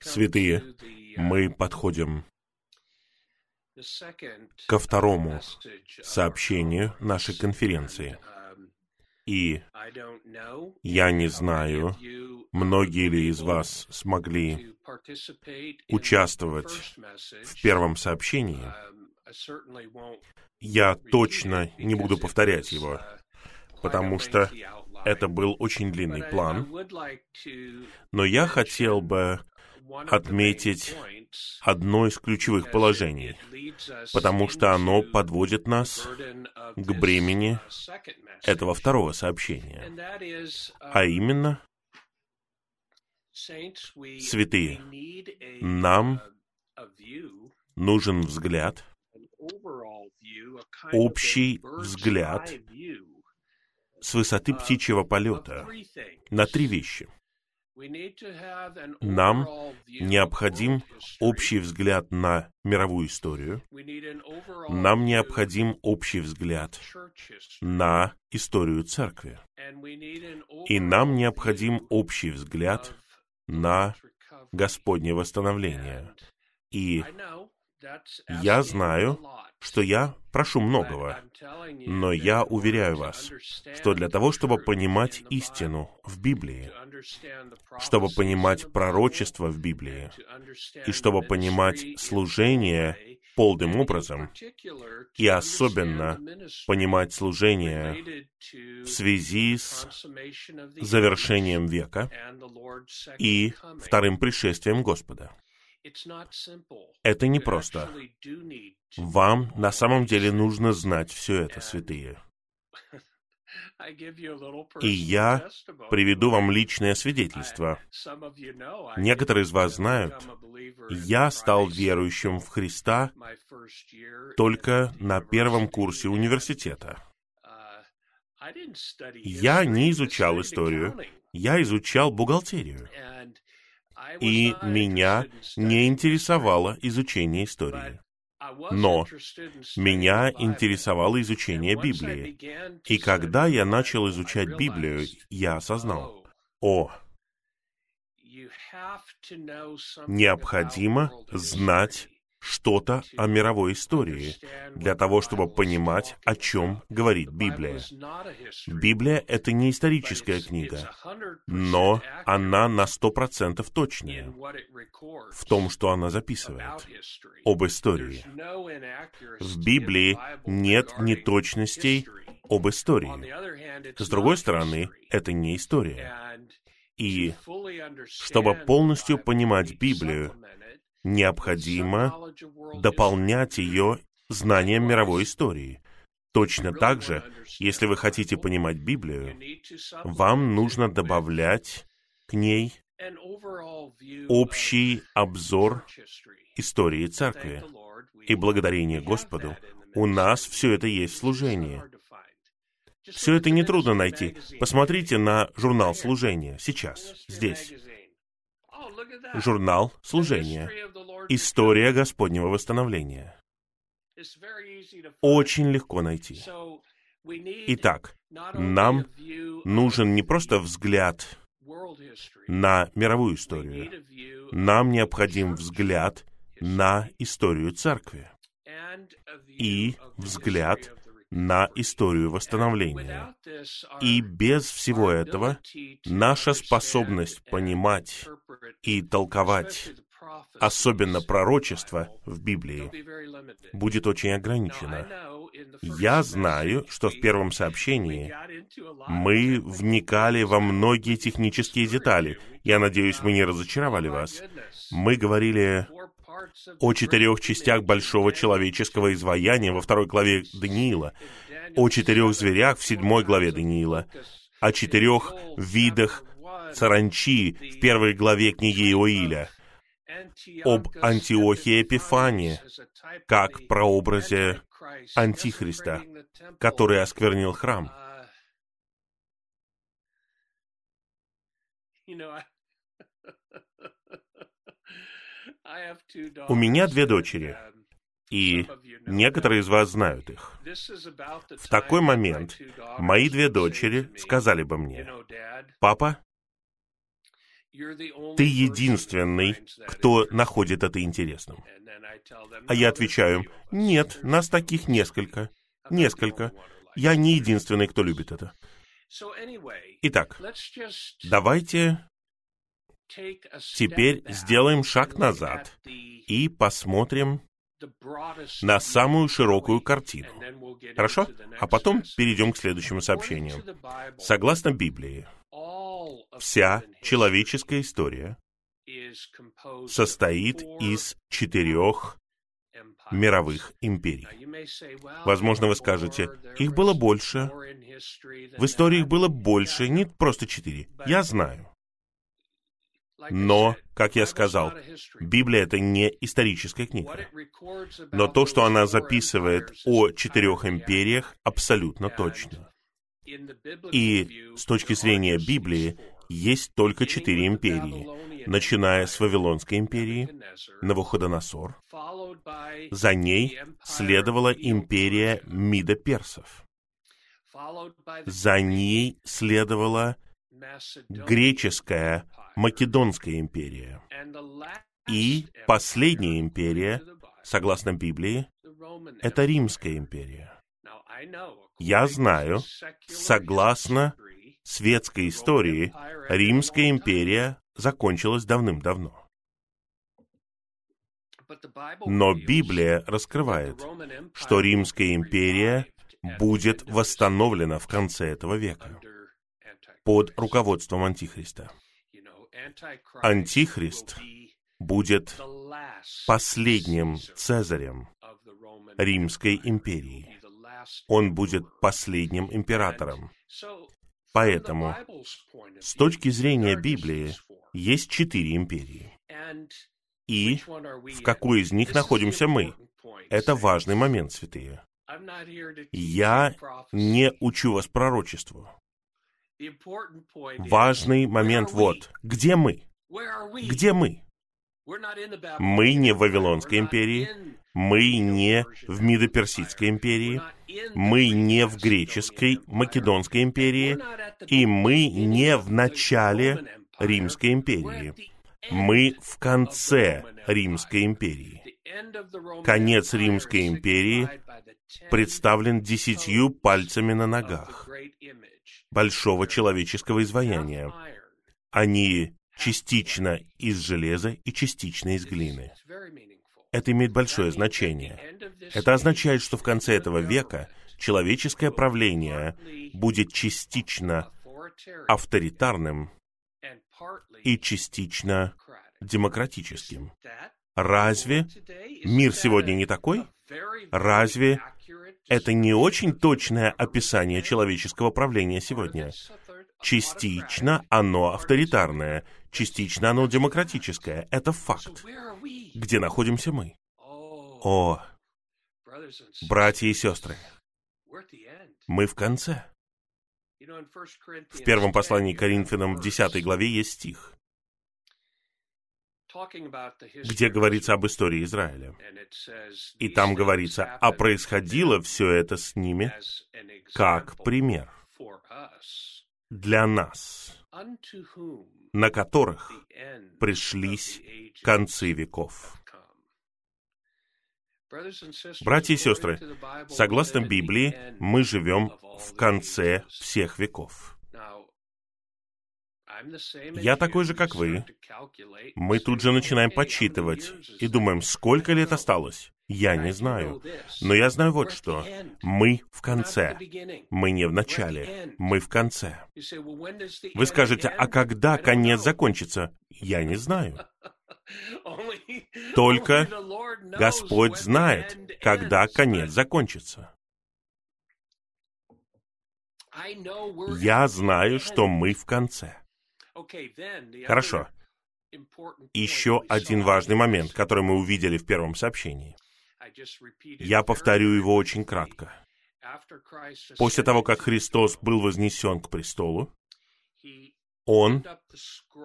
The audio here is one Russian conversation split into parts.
Святые, мы подходим ко второму сообщению нашей конференции. И я не знаю, многие ли из вас смогли участвовать в первом сообщении. Я точно не буду повторять его, потому что это был очень длинный план. Но я хотел бы отметить одно из ключевых положений, потому что оно подводит нас к бремени этого второго сообщения, а именно, святые, нам нужен взгляд, общий взгляд с высоты птичьего полета на три вещи — нам необходим общий взгляд на мировую историю. Нам необходим общий взгляд на историю церкви. И нам необходим общий взгляд на Господнее восстановление. И я знаю, что я прошу многого, но я уверяю вас, что для того, чтобы понимать истину в Библии, чтобы понимать пророчество в Библии, и чтобы понимать служение полным образом, и особенно понимать служение в связи с завершением века и вторым пришествием Господа. Это не просто. Вам на самом деле нужно знать все это, святые. И я приведу вам личное свидетельство. Некоторые из вас знают, я стал верующим в Христа только на первом курсе университета. Я не изучал историю, я изучал бухгалтерию и меня не интересовало изучение истории. Но меня интересовало изучение Библии. И когда я начал изучать Библию, я осознал, о, необходимо знать что-то о мировой истории для того, чтобы понимать, о чем говорит Библия. Библия — это не историческая книга, но она на сто процентов точная в том, что она записывает об истории. В Библии нет неточностей об истории. С другой стороны, это не история. И чтобы полностью понимать Библию, необходимо дополнять ее знанием мировой истории. Точно так же, если вы хотите понимать Библию, вам нужно добавлять к ней общий обзор истории церкви. И благодарение Господу у нас все это есть в служении. Все это нетрудно найти. Посмотрите на журнал служения сейчас, здесь журнал служения. История Господнего восстановления. Очень легко найти. Итак, нам нужен не просто взгляд на мировую историю. Нам необходим взгляд на историю церкви и взгляд на историю восстановления. И без всего этого наша способность понимать и толковать, особенно пророчество в Библии, будет очень ограничена. Я знаю, что в первом сообщении мы вникали во многие технические детали. Я надеюсь, мы не разочаровали вас. Мы говорили о четырех частях большого человеческого изваяния во второй главе Даниила, о четырех зверях в седьмой главе Даниила, о четырех видах саранчи в первой главе книги Иоиля, об Антиохе Эпифане, как прообразе Антихриста, который осквернил храм. У меня две дочери, и некоторые из вас знают их. В такой момент мои две дочери сказали бы мне, «Папа, Ты единственный, кто находит это интересным. А я отвечаю, нет, нас таких несколько. Несколько. Я не единственный, кто любит это. Итак, давайте теперь сделаем шаг назад и посмотрим на самую широкую картину. Хорошо? А потом перейдем к следующему сообщению. Согласно Библии, вся человеческая история состоит из четырех мировых империй. Возможно, вы скажете, их было больше. В истории их было больше, не просто четыре. Я знаю. Но, как я сказал, Библия — это не историческая книга. Но то, что она записывает о четырех империях, абсолютно точно. И с точки зрения Библии есть только четыре империи, начиная с Вавилонской империи, Навуходоносор. За ней следовала империя Мидо-персов. За ней следовала греческая Македонская империя. И последняя империя, согласно Библии, это Римская империя. Я знаю, согласно светской истории, Римская империя закончилась давным-давно. Но Библия раскрывает, что Римская империя будет восстановлена в конце этого века под руководством Антихриста. Антихрист будет последним цезарем Римской империи. Он будет последним императором. Поэтому, с точки зрения Библии, есть четыре империи. И в какой из них находимся мы? Это важный момент, святые. Я не учу вас пророчеству. Важный момент вот. Где мы? Где мы? Мы не в Вавилонской империи, мы не в Мидоперсидской империи, мы не в греческой, Македонской империи, и мы не в начале Римской империи. Мы в конце Римской империи. Конец Римской империи представлен десятью пальцами на ногах большого человеческого изваяния. Они частично из железа и частично из глины. Это имеет большое значение. Это означает, что в конце этого века человеческое правление будет частично авторитарным и частично демократическим. Разве мир сегодня не такой? Разве это не очень точное описание человеческого правления сегодня? Частично оно авторитарное, частично оно демократическое. Это факт. Где находимся мы? О, братья и сестры, мы в конце. В первом послании к Коринфянам в 10 главе есть стих, где говорится об истории Израиля. И там говорится, а происходило все это с ними как пример для нас, на которых пришлись концы веков. Братья и сестры, согласно Библии, мы живем в конце всех веков. Я такой же, как вы. Мы тут же начинаем подсчитывать и думаем, сколько лет осталось. Я не знаю. Но я знаю вот что. Мы в конце. Мы не в начале. Мы в конце. Вы скажете, а когда конец закончится? Я не знаю. Только Господь знает, когда конец закончится. Я знаю, что мы в конце. Хорошо. Еще один важный момент, который мы увидели в первом сообщении. Я повторю его очень кратко. После того, как Христос был вознесен к престолу, Он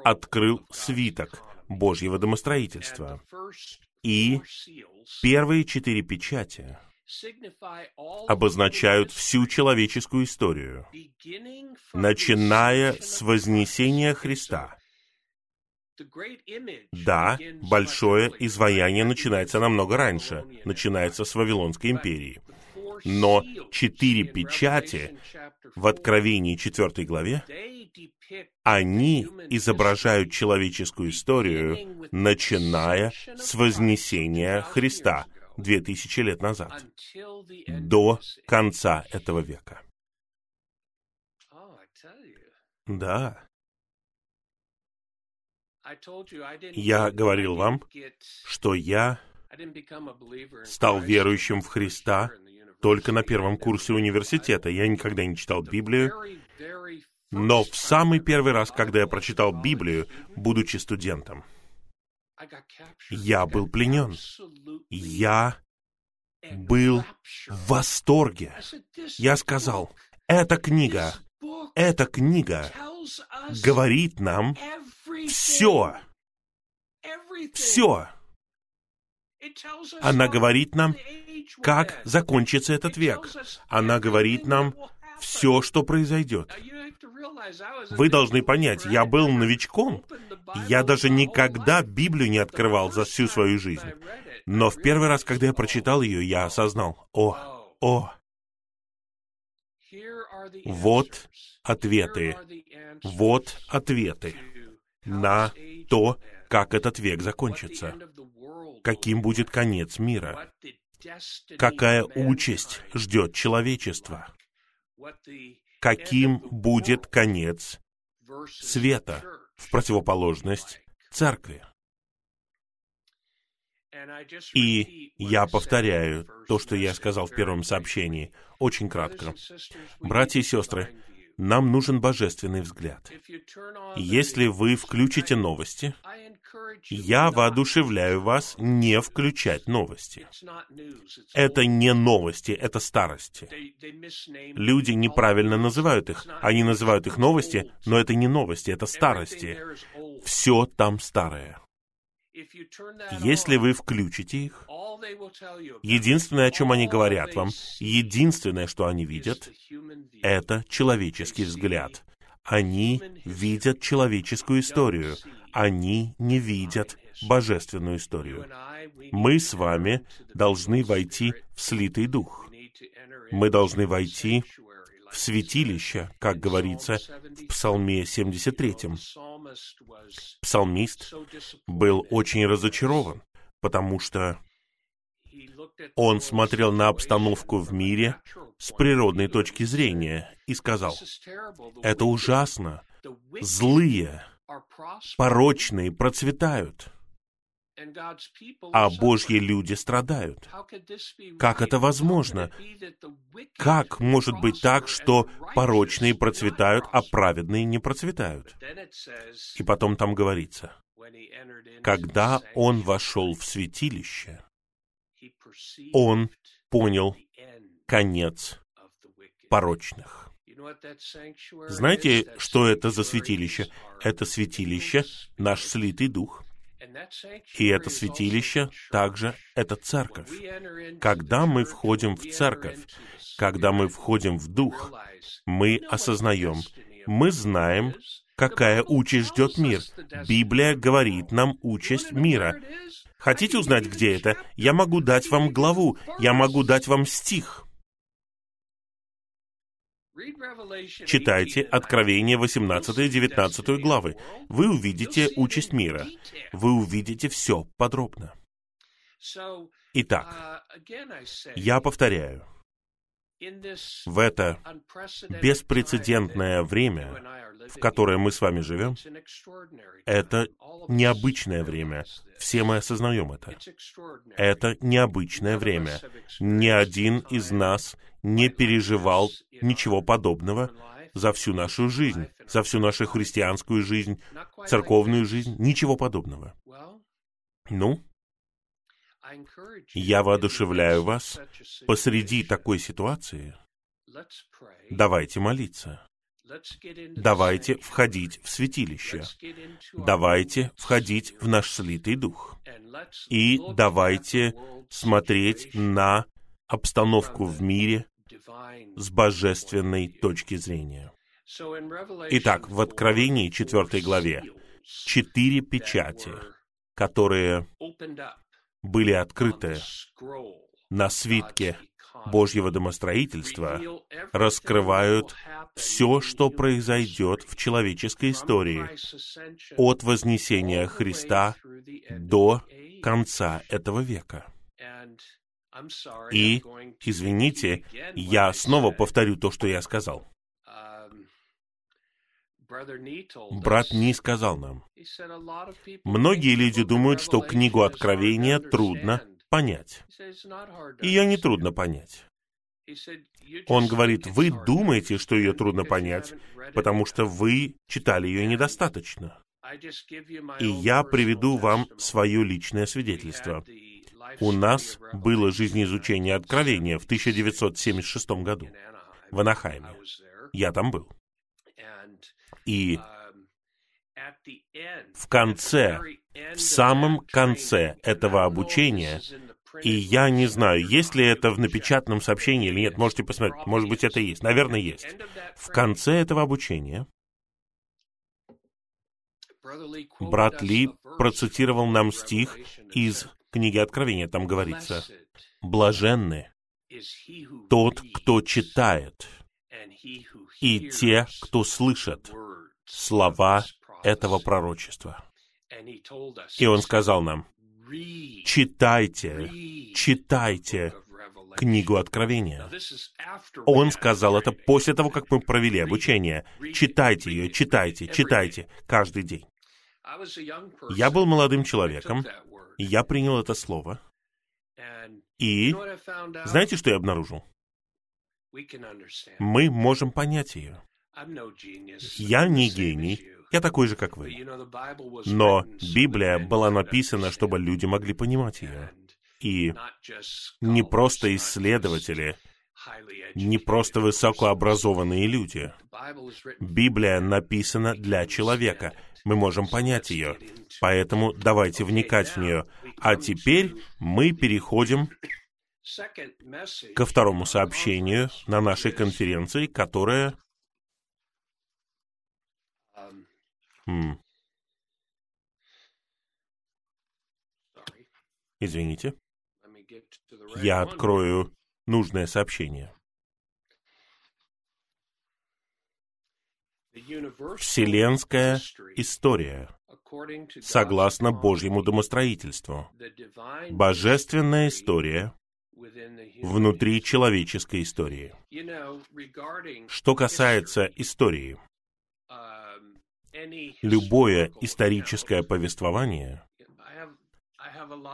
открыл свиток, Божьего домостроительства. И первые четыре печати обозначают всю человеческую историю, начиная с Вознесения Христа. Да, большое изваяние начинается намного раньше, начинается с Вавилонской империи. Но четыре печати в Откровении 4 главе, они изображают человеческую историю, начиная с Вознесения Христа две тысячи лет назад, до конца этого века. Да. Я говорил вам, что я стал верующим в Христа только на первом курсе университета. Я никогда не читал Библию. Но в самый первый раз, когда я прочитал Библию, будучи студентом, я был пленен. Я был в восторге. Я сказал, эта книга, эта книга говорит нам все. Все. Она говорит нам, как закончится этот век. Она говорит нам все, что произойдет. Вы должны понять, я был новичком. Я даже никогда Библию не открывал за всю свою жизнь. Но в первый раз, когда я прочитал ее, я осознал, о, о, вот ответы, вот ответы на то, как этот век закончится, каким будет конец мира, какая участь ждет человечество, каким будет конец света в противоположность церкви. И я повторяю то, что я сказал в первом сообщении, очень кратко. Братья и сестры, нам нужен божественный взгляд. Если вы включите новости, я воодушевляю вас не включать новости. Это не новости, это старости. Люди неправильно называют их. Они называют их новости, но это не новости, это старости. Все там старое. Если вы включите их, единственное, о чем они говорят вам, единственное, что они видят, это человеческий взгляд. Они видят человеческую историю. Они не видят божественную историю. Мы с вами должны войти в слитый дух. Мы должны войти в святилище, как говорится в Псалме 73. Псалмист был очень разочарован, потому что он смотрел на обстановку в мире с природной точки зрения и сказал, «Это ужасно. Злые, порочные процветают а Божьи люди страдают. Как это возможно? Как может быть так, что порочные процветают, а праведные не процветают? И потом там говорится, когда он вошел в святилище, он понял конец порочных. Знаете, что это за святилище? Это святилище, наш слитый дух, и это святилище также это церковь. Когда мы входим в церковь, когда мы входим в дух, мы осознаем, мы знаем, какая участь ждет мир. Библия говорит нам участь мира. Хотите узнать, где это? Я могу дать вам главу, я могу дать вам стих. Читайте Откровение 18 и 19 главы. Вы увидите участь мира. Вы увидите все подробно. Итак, я повторяю, в это беспрецедентное время, в которое мы с вами живем, это необычное время. Все мы осознаем это. Это необычное время. Ни один из нас не переживал ничего подобного за всю нашу жизнь, за всю нашу христианскую жизнь, церковную жизнь, ничего подобного. Ну, я воодушевляю вас посреди такой ситуации. Давайте молиться. Давайте входить в святилище. Давайте входить в наш слитый дух. И давайте смотреть на обстановку в мире с божественной точки зрения. Итак, в Откровении 4 главе четыре печати, которые были открыты на свитке Божьего домостроительства, раскрывают все, что произойдет в человеческой истории от вознесения Христа до конца этого века. И, извините, я снова повторю то, что я сказал. Брат Ни сказал нам, многие люди думают, что книгу Откровения трудно понять. Ее не трудно понять. Он говорит, вы думаете, что ее трудно понять, потому что вы читали ее недостаточно. И я приведу вам свое личное свидетельство. У нас было жизнеизучение Откровения в 1976 году в Анахайме. Я там был. И в конце, в самом конце этого обучения, и я не знаю, есть ли это в напечатанном сообщении или нет, можете посмотреть, может быть, это есть, наверное, есть. В конце этого обучения брат Ли процитировал нам стих из книги Откровения, там говорится, «Блаженны тот, кто читает, и те, кто слышат слова этого пророчества. И он сказал нам, читайте, читайте книгу Откровения. Он сказал это после того, как мы провели обучение. Читайте ее, читайте, читайте каждый день. Я был молодым человеком, и я принял это слово. И знаете, что я обнаружил? Мы можем понять ее. Я не гений, я такой же, как вы. Но Библия была написана, чтобы люди могли понимать ее. И не просто исследователи, не просто высокообразованные люди. Библия написана для человека. Мы можем понять ее. Поэтому давайте вникать в нее. А теперь мы переходим ко второму сообщению на нашей конференции, которая М. Извините. Я открою нужное сообщение. Вселенская история согласно Божьему домостроительству. Божественная история внутри человеческой истории. Что касается истории, любое историческое повествование,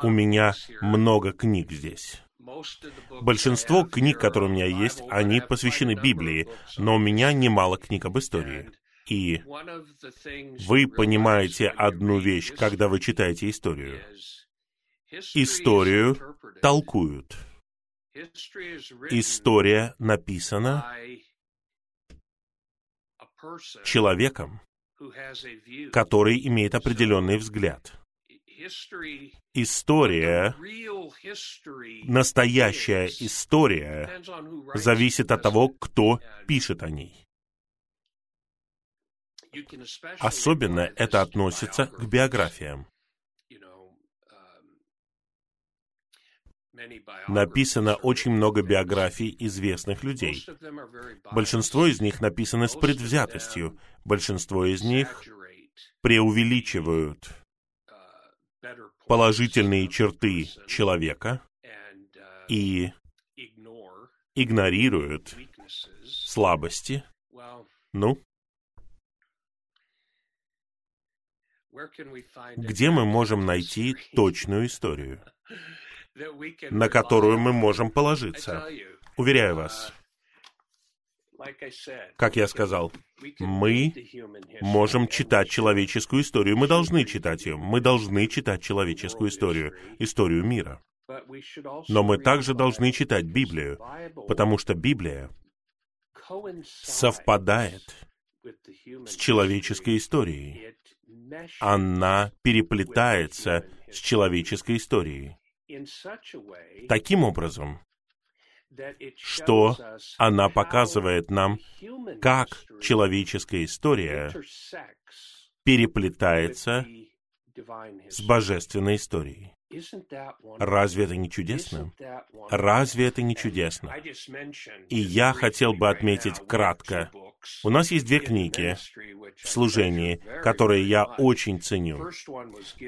у меня много книг здесь. Большинство книг, которые у меня есть, они посвящены Библии, но у меня немало книг об истории. И вы понимаете одну вещь, когда вы читаете историю. Историю толкуют. История написана человеком, который имеет определенный взгляд. История, настоящая история, зависит от того, кто пишет о ней. Особенно это относится к биографиям. Написано очень много биографий известных людей. Большинство из них написаны с предвзятостью. Большинство из них преувеличивают положительные черты человека и игнорируют слабости. Ну, где мы можем найти точную историю? на которую мы можем положиться. Уверяю вас, как я сказал, мы можем читать человеческую историю. Мы должны читать ее. Мы должны читать человеческую историю, историю мира. Но мы также должны читать Библию, потому что Библия совпадает с человеческой историей. Она переплетается с человеческой историей таким образом, что она показывает нам, как человеческая история переплетается с божественной историей. Разве это не чудесно? Разве это не чудесно? И я хотел бы отметить кратко. У нас есть две книги в служении, которые я очень ценю.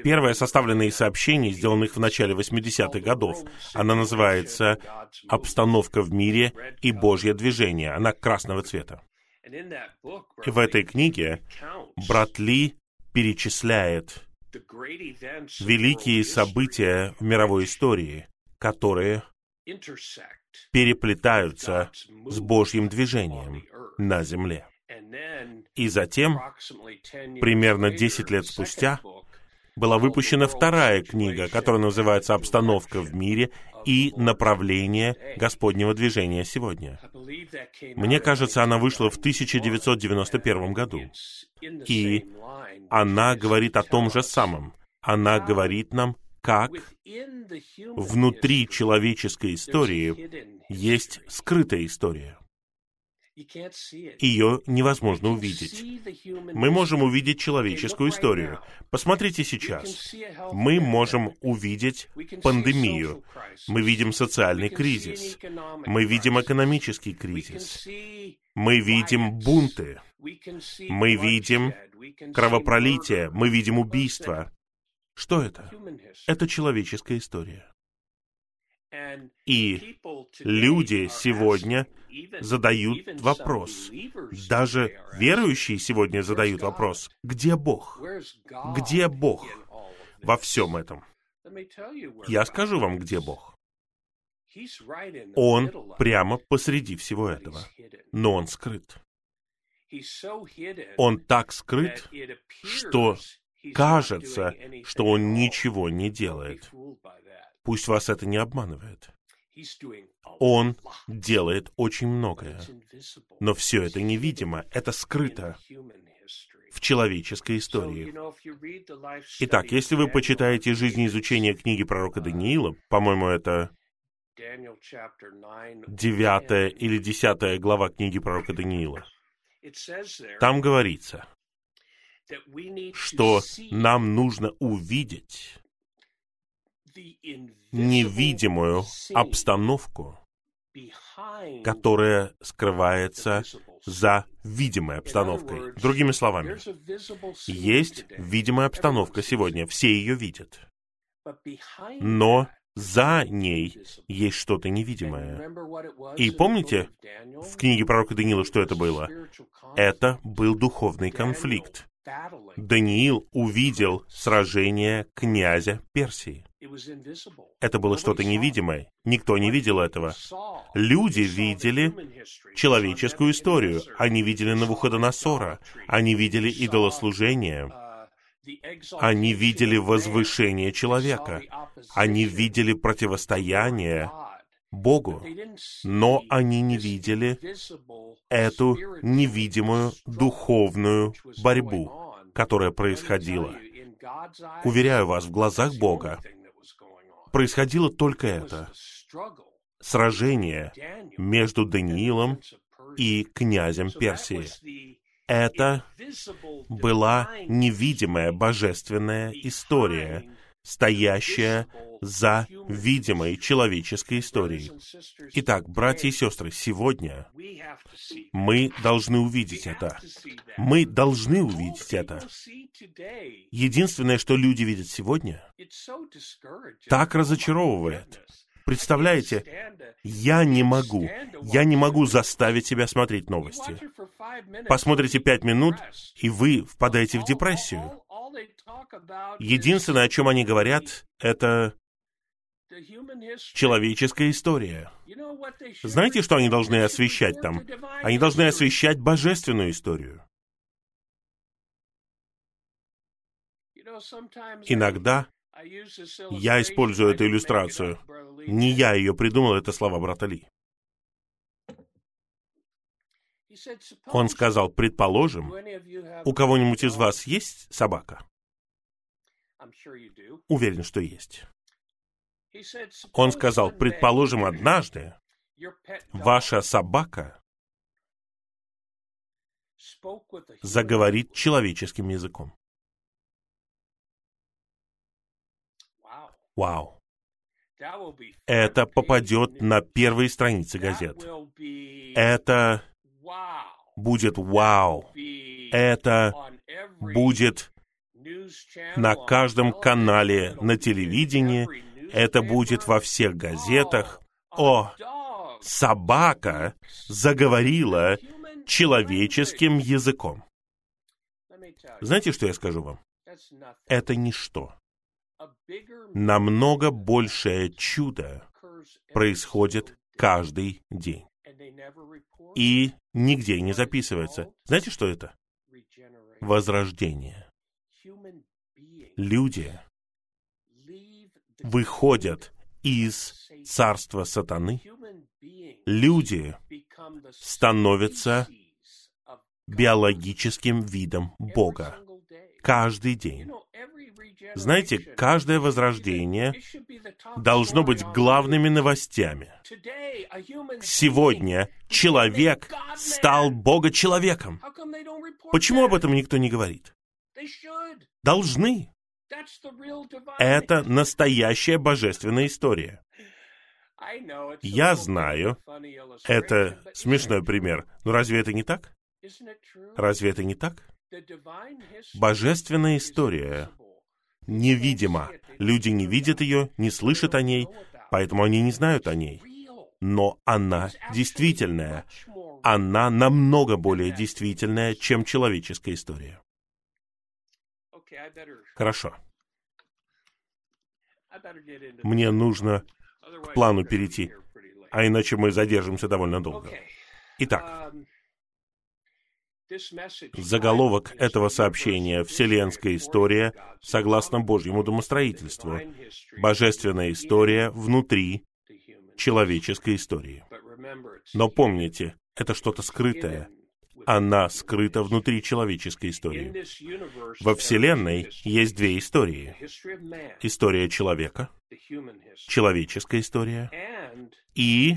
Первая составлена из сообщений, сделанных в начале 80-х годов. Она называется «Обстановка в мире и Божье движение». Она красного цвета. И в этой книге брат Ли перечисляет великие события в мировой истории, которые переплетаются с Божьим движением на Земле. И затем, примерно 10 лет спустя, была выпущена вторая книга, которая называется «Обстановка в мире и направление Господнего движения сегодня». Мне кажется, она вышла в 1991 году. И она говорит о том же самом. Она говорит нам, как внутри человеческой истории есть скрытая история. Ее невозможно увидеть. Мы можем увидеть человеческую историю. Посмотрите сейчас. Мы можем увидеть пандемию. Мы видим социальный кризис. Мы видим экономический кризис. Мы видим бунты. Мы видим кровопролитие. Мы видим убийства. Что это? Это человеческая история. И люди сегодня задают вопрос. Даже верующие сегодня задают вопрос, где Бог? Где Бог во всем этом? Я скажу вам, где Бог. Он прямо посреди всего этого, но он скрыт. Он так скрыт, что кажется, что он ничего не делает. Пусть вас это не обманывает. Он делает очень многое. Но все это невидимо, это скрыто в человеческой истории. Итак, если вы почитаете жизнеизучение книги пророка Даниила, по-моему, это девятая или десятая глава книги пророка Даниила, там говорится, что нам нужно увидеть невидимую обстановку, которая скрывается за видимой обстановкой. Другими словами, есть видимая обстановка сегодня, все ее видят. Но за ней есть что-то невидимое. И помните в книге пророка Даниила, что это было? Это был духовный конфликт. Даниил увидел сражение князя Персии. Это было что-то невидимое. Никто не видел этого. Люди видели человеческую историю. Они видели Навуходоносора. Они видели идолослужение. Они видели возвышение человека. Они видели противостояние Богу. Но они не видели эту невидимую духовную борьбу, которая происходила. Уверяю вас, в глазах Бога происходило только это. Сражение между Даниилом и князем Персии. Это была невидимая божественная история, стоящая за видимой человеческой историей. Итак, братья и сестры, сегодня мы должны увидеть это. Мы должны увидеть это. Единственное, что люди видят сегодня, так разочаровывает. Представляете, я не могу, я не могу заставить себя смотреть новости. Посмотрите пять минут, и вы впадаете в депрессию. Единственное, о чем они говорят, это человеческая история. Знаете, что они должны освещать там? Они должны освещать божественную историю. Иногда я использую эту иллюстрацию. Не я ее придумал, это слова брата Ли. Он сказал, предположим, у кого-нибудь из вас есть собака? Уверен, что есть. Он сказал, предположим, однажды ваша собака заговорит человеческим языком. Вау. Это попадет на первые страницы газет. Это будет вау. Это будет на каждом канале на телевидении. Это будет во всех газетах. О, собака заговорила человеческим языком. Знаете, что я скажу вам? Это ничто. Намного большее чудо происходит каждый день. И нигде не записывается. Знаете, что это? Возрождение. Люди выходят из царства сатаны. Люди становятся биологическим видом Бога каждый день. Знаете, каждое возрождение должно быть главными новостями. Сегодня человек стал Бога-человеком. Почему об этом никто не говорит? Должны. Это настоящая божественная история. Я знаю, это смешной пример, но разве это не так? Разве это не так? Божественная история невидима. Люди не видят ее, не слышат о ней, поэтому они не знают о ней. Но она действительная. Она намного более действительная, чем человеческая история. Хорошо. Мне нужно к плану перейти, а иначе мы задержимся довольно долго. Итак, Заголовок этого сообщения «Вселенская история согласно Божьему домостроительству. Божественная история внутри человеческой истории». Но помните, это что-то скрытое. Она скрыта внутри человеческой истории. Во Вселенной есть две истории. История человека, человеческая история, и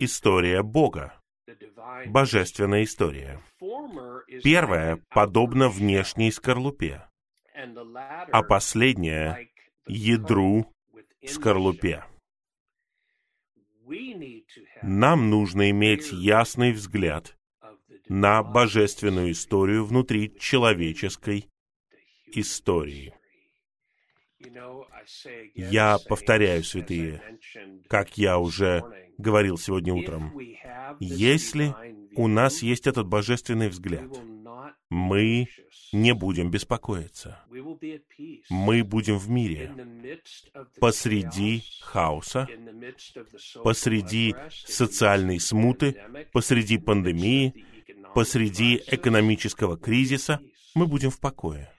история Бога, божественная история. Первая подобна внешней скорлупе, а последняя — ядру скорлупе. Нам нужно иметь ясный взгляд на божественную историю внутри человеческой истории. Я повторяю, святые, как я уже говорил сегодня утром, если у нас есть этот божественный взгляд, мы не будем беспокоиться. Мы будем в мире, посреди хаоса, посреди социальной смуты, посреди пандемии, посреди экономического кризиса, мы будем в покое.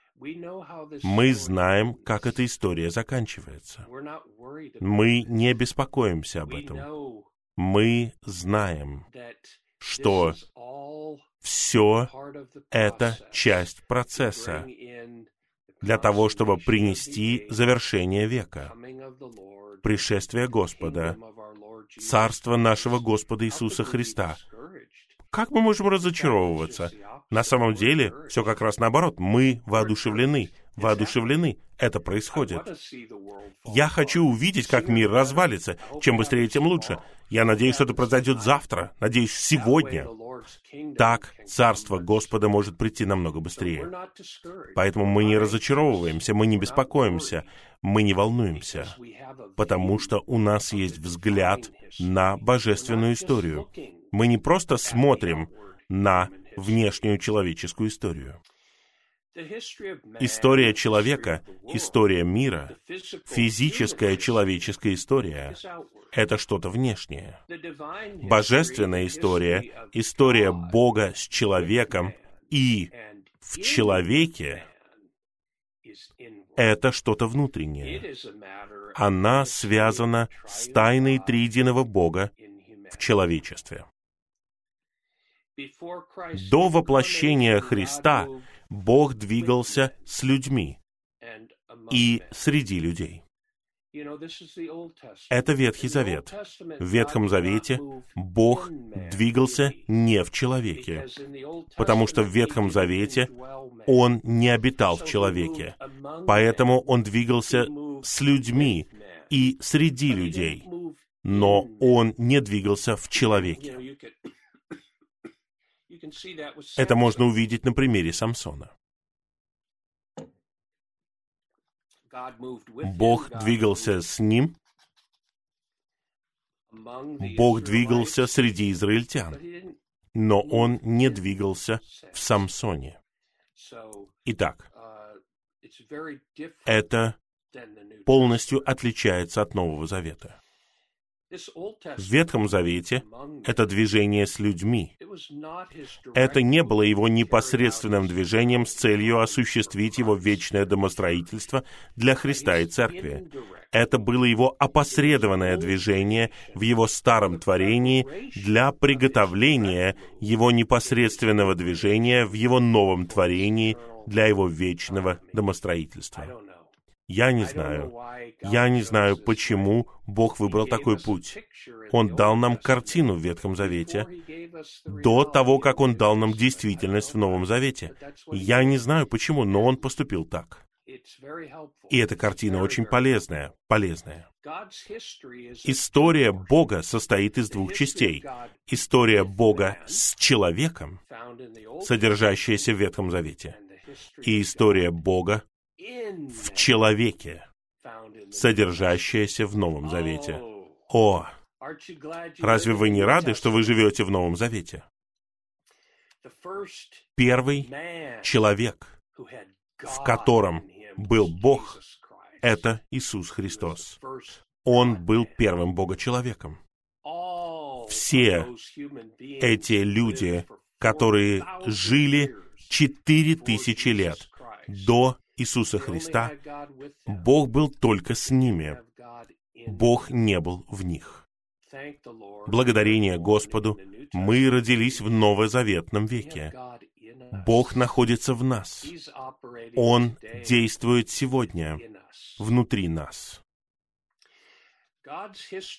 Мы знаем, как эта история заканчивается. Мы не беспокоимся об этом. Мы знаем, что все это часть процесса для того, чтобы принести завершение века, пришествие Господа, царство нашего Господа Иисуса Христа. Как мы можем разочаровываться? На самом деле, все как раз наоборот. Мы воодушевлены. Воодушевлены. Это происходит. Я хочу увидеть, как мир развалится. Чем быстрее, тем лучше. Я надеюсь, что это произойдет завтра. Надеюсь, сегодня. Так Царство Господа может прийти намного быстрее. Поэтому мы не разочаровываемся, мы не беспокоимся, мы не волнуемся, потому что у нас есть взгляд на божественную историю. Мы не просто смотрим на внешнюю человеческую историю. История человека, история мира, физическая человеческая история — это что-то внешнее. Божественная история, история Бога с человеком и в человеке — это что-то внутреннее. Она связана с тайной триединого Бога в человечестве. До воплощения Христа Бог двигался с людьми и среди людей. Это Ветхий Завет. В Ветхом Завете Бог двигался не в человеке, потому что в Ветхом Завете Он не обитал в человеке. Поэтому Он двигался с людьми и среди людей, но Он не двигался в человеке. Это можно увидеть на примере Самсона. Бог двигался с ним, Бог двигался среди израильтян, но Он не двигался в Самсоне. Итак, это полностью отличается от Нового Завета. В Ветхом Завете это движение с людьми. Это не было его непосредственным движением с целью осуществить его вечное домостроительство для Христа и Церкви. Это было его опосредованное движение в его старом творении для приготовления его непосредственного движения в его новом творении для его вечного домостроительства. Я не знаю. Я не знаю, почему Бог выбрал такой путь. Он дал нам картину в Ветхом Завете до того, как Он дал нам действительность в Новом Завете. Я не знаю, почему, но Он поступил так. И эта картина очень полезная, полезная. История Бога состоит из двух частей. История Бога с человеком, содержащаяся в Ветхом Завете, и история Бога в человеке, содержащееся в Новом Завете. О, разве вы не рады, что вы живете в Новом Завете? Первый человек, в котором был Бог, это Иисус Христос. Он был первым Богочеловеком. Все эти люди, которые жили четыре тысячи лет до Иисуса Христа, Бог был только с ними. Бог не был в них. Благодарение Господу, мы родились в новозаветном веке. Бог находится в нас. Он действует сегодня внутри нас.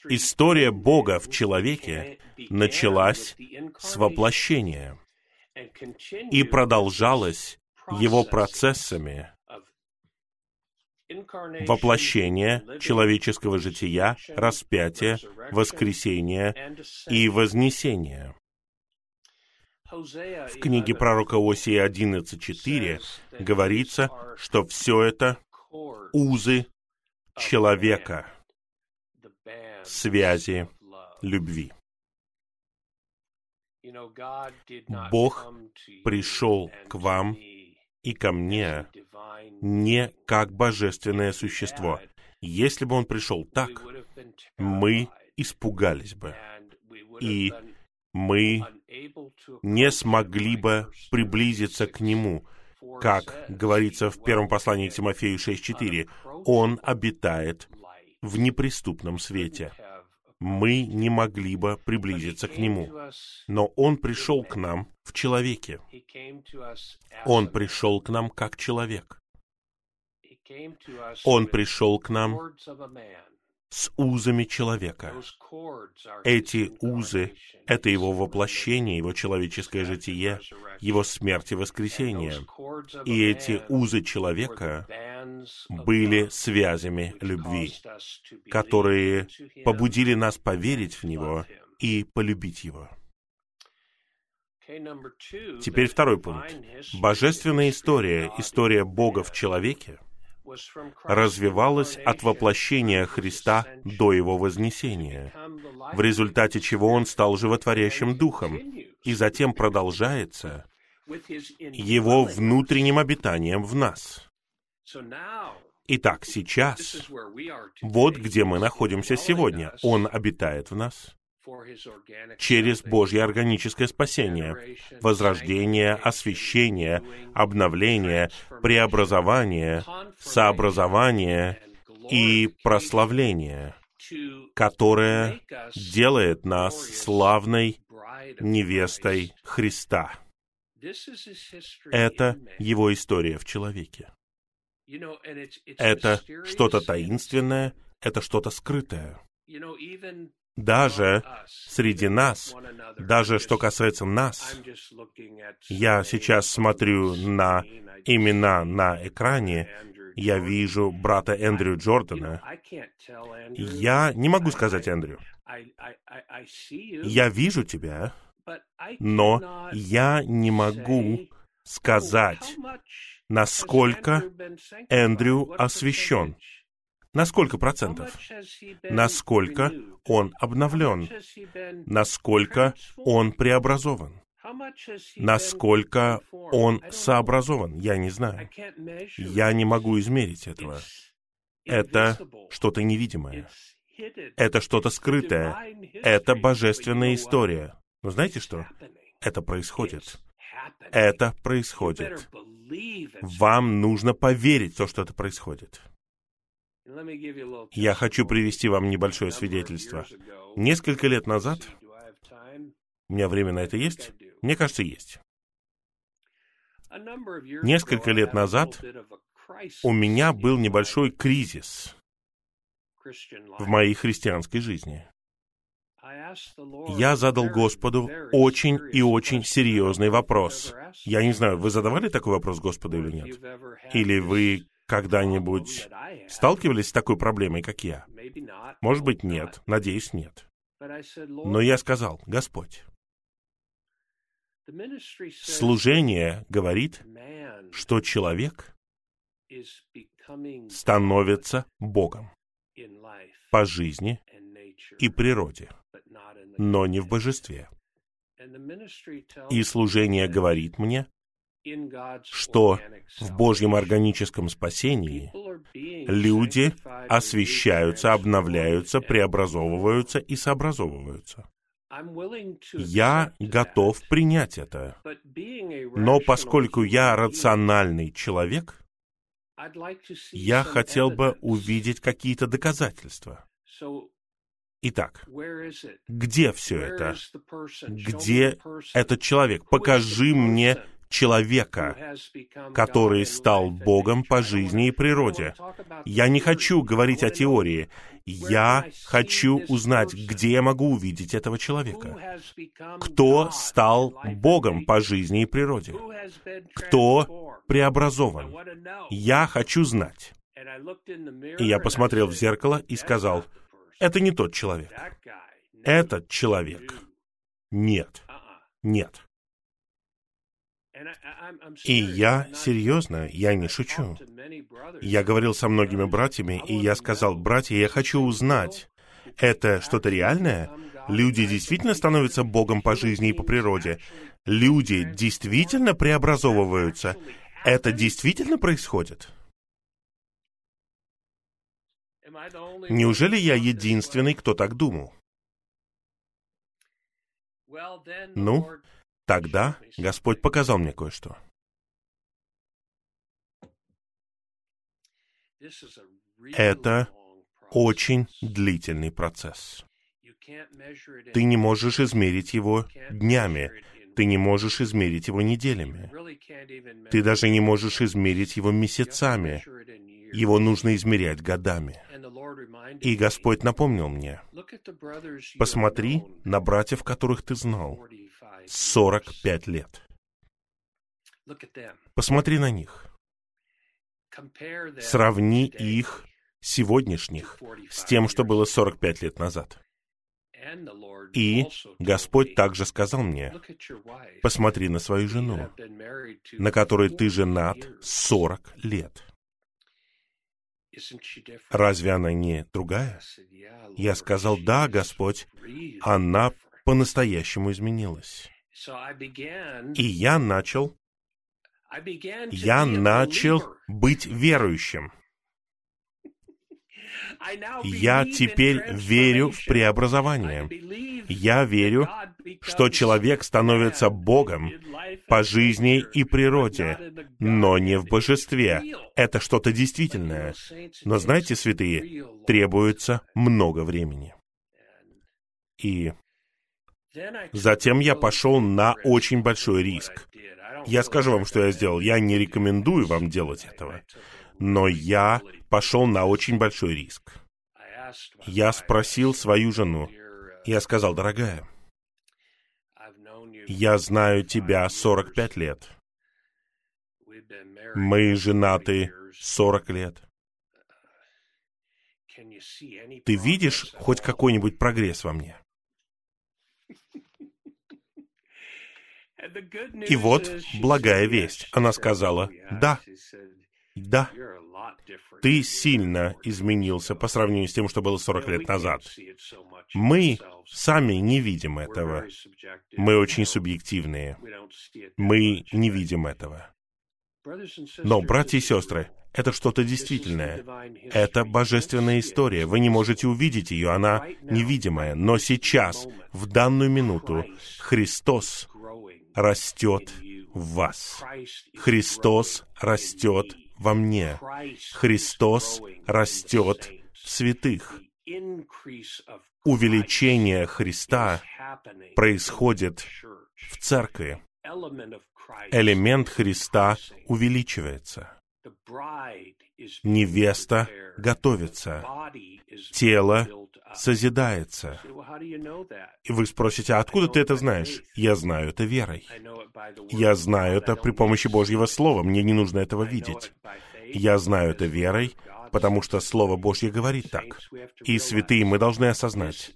История Бога в человеке началась с воплощения и продолжалась его процессами воплощение человеческого жития, распятие, воскресение и вознесение. В книге пророка Осии 11.4 говорится, что все это узы человека, связи любви. Бог пришел к вам и ко мне не как божественное существо. Если бы он пришел так, мы испугались бы, и мы не смогли бы приблизиться к нему, как говорится в первом послании к Тимофею 6.4. Он обитает в неприступном свете мы не могли бы приблизиться к Нему. Но Он пришел к нам в человеке. Он пришел к нам как человек. Он пришел к нам с узами человека. Эти узы — это его воплощение, его человеческое житие, его смерть и воскресение. И эти узы человека были связями любви, которые побудили нас поверить в Него и полюбить Его. Теперь второй пункт. Божественная история, история Бога в человеке — развивалась от воплощения Христа до Его вознесения, в результате чего Он стал животворящим Духом, и затем продолжается Его внутренним обитанием в нас. Итак, сейчас, вот где мы находимся сегодня. Он обитает в нас через Божье органическое спасение, возрождение, освящение, обновление, преобразование, сообразование и прославление, которое делает нас славной невестой Христа. Это его история в человеке. Это что-то таинственное это что-то скрытое. Даже среди нас, даже что касается нас, я сейчас смотрю на имена на экране, я вижу брата Эндрю Джордана. Я не могу сказать Эндрю. Я вижу тебя, но я не могу сказать, насколько Эндрю освящен. На сколько процентов? Насколько он обновлен? Насколько он преобразован? Насколько он сообразован? Я не знаю. Я не могу измерить этого. Это что-то невидимое. Это что-то скрытое. Это божественная история. Но знаете что? Это происходит. Это происходит. Вам нужно поверить в то, что это происходит. Я хочу привести вам небольшое свидетельство. Несколько лет назад, у меня время на это есть? Мне кажется, есть. Несколько лет назад у меня был небольшой кризис в моей христианской жизни. Я задал Господу очень и очень серьезный вопрос. Я не знаю, вы задавали такой вопрос Господу или нет? Или вы когда-нибудь сталкивались с такой проблемой, как я? Может быть, нет. Надеюсь, нет. Но я сказал, Господь, служение говорит, что человек становится Богом по жизни и природе, но не в божестве. И служение говорит мне, что в Божьем органическом спасении люди освещаются, обновляются, преобразовываются и сообразовываются. Я готов принять это. Но поскольку я рациональный человек, я хотел бы увидеть какие-то доказательства. Итак, где все это? Где этот человек? Покажи мне человека, который стал Богом по жизни и природе. Я не хочу говорить о теории. Я хочу узнать, где я могу увидеть этого человека. Кто стал Богом по жизни и природе? Кто преобразован? Я хочу знать. И я посмотрел в зеркало и сказал, это не тот человек. Этот человек. Нет. Нет. И я серьезно, я не шучу. Я говорил со многими братьями, и я сказал, братья, я хочу узнать, это что-то реальное? Люди действительно становятся Богом по жизни и по природе? Люди действительно преобразовываются? Это действительно происходит? Неужели я единственный, кто так думал? Ну, Тогда Господь показал мне кое-что. Это очень длительный процесс. Ты не можешь измерить его днями, ты не можешь измерить его неделями, ты даже не можешь измерить его месяцами, его нужно измерять годами. И Господь напомнил мне, посмотри на братьев, которых ты знал, 45 лет. Посмотри на них. Сравни их сегодняшних с тем, что было 45 лет назад. И Господь также сказал мне, посмотри на свою жену, на которой ты женат 40 лет. Разве она не другая? Я сказал, да, Господь, она по-настоящему изменилась. И я начал, я начал быть верующим. Я теперь верю в преобразование. Я верю, что человек становится Богом по жизни и природе, но не в божестве. Это что-то действительное. Но знаете, святые, требуется много времени. И Затем я пошел на очень большой риск. Я скажу вам, что я сделал. Я не рекомендую вам делать этого. Но я пошел на очень большой риск. Я спросил свою жену. Я сказал, дорогая, я знаю тебя 45 лет. Мы женаты 40 лет. Ты видишь хоть какой-нибудь прогресс во мне? И вот благая весть. Она сказала, да, да, ты сильно изменился по сравнению с тем, что было 40 лет назад. Мы сами не видим этого. Мы очень субъективные. Мы не видим этого. Но, братья и сестры, это что-то действительное. Это божественная история. Вы не можете увидеть ее, она невидимая. Но сейчас, в данную минуту, Христос растет в вас. Христос растет во мне. Христос растет в святых. Увеличение Христа происходит в церкви. Элемент Христа увеличивается. Невеста готовится. Тело созидается. И вы спросите, а откуда ты это знаешь? Я знаю это верой. Я знаю это при помощи Божьего Слова. Мне не нужно этого видеть. Я знаю это верой, потому что Слово Божье говорит так. И святые мы должны осознать,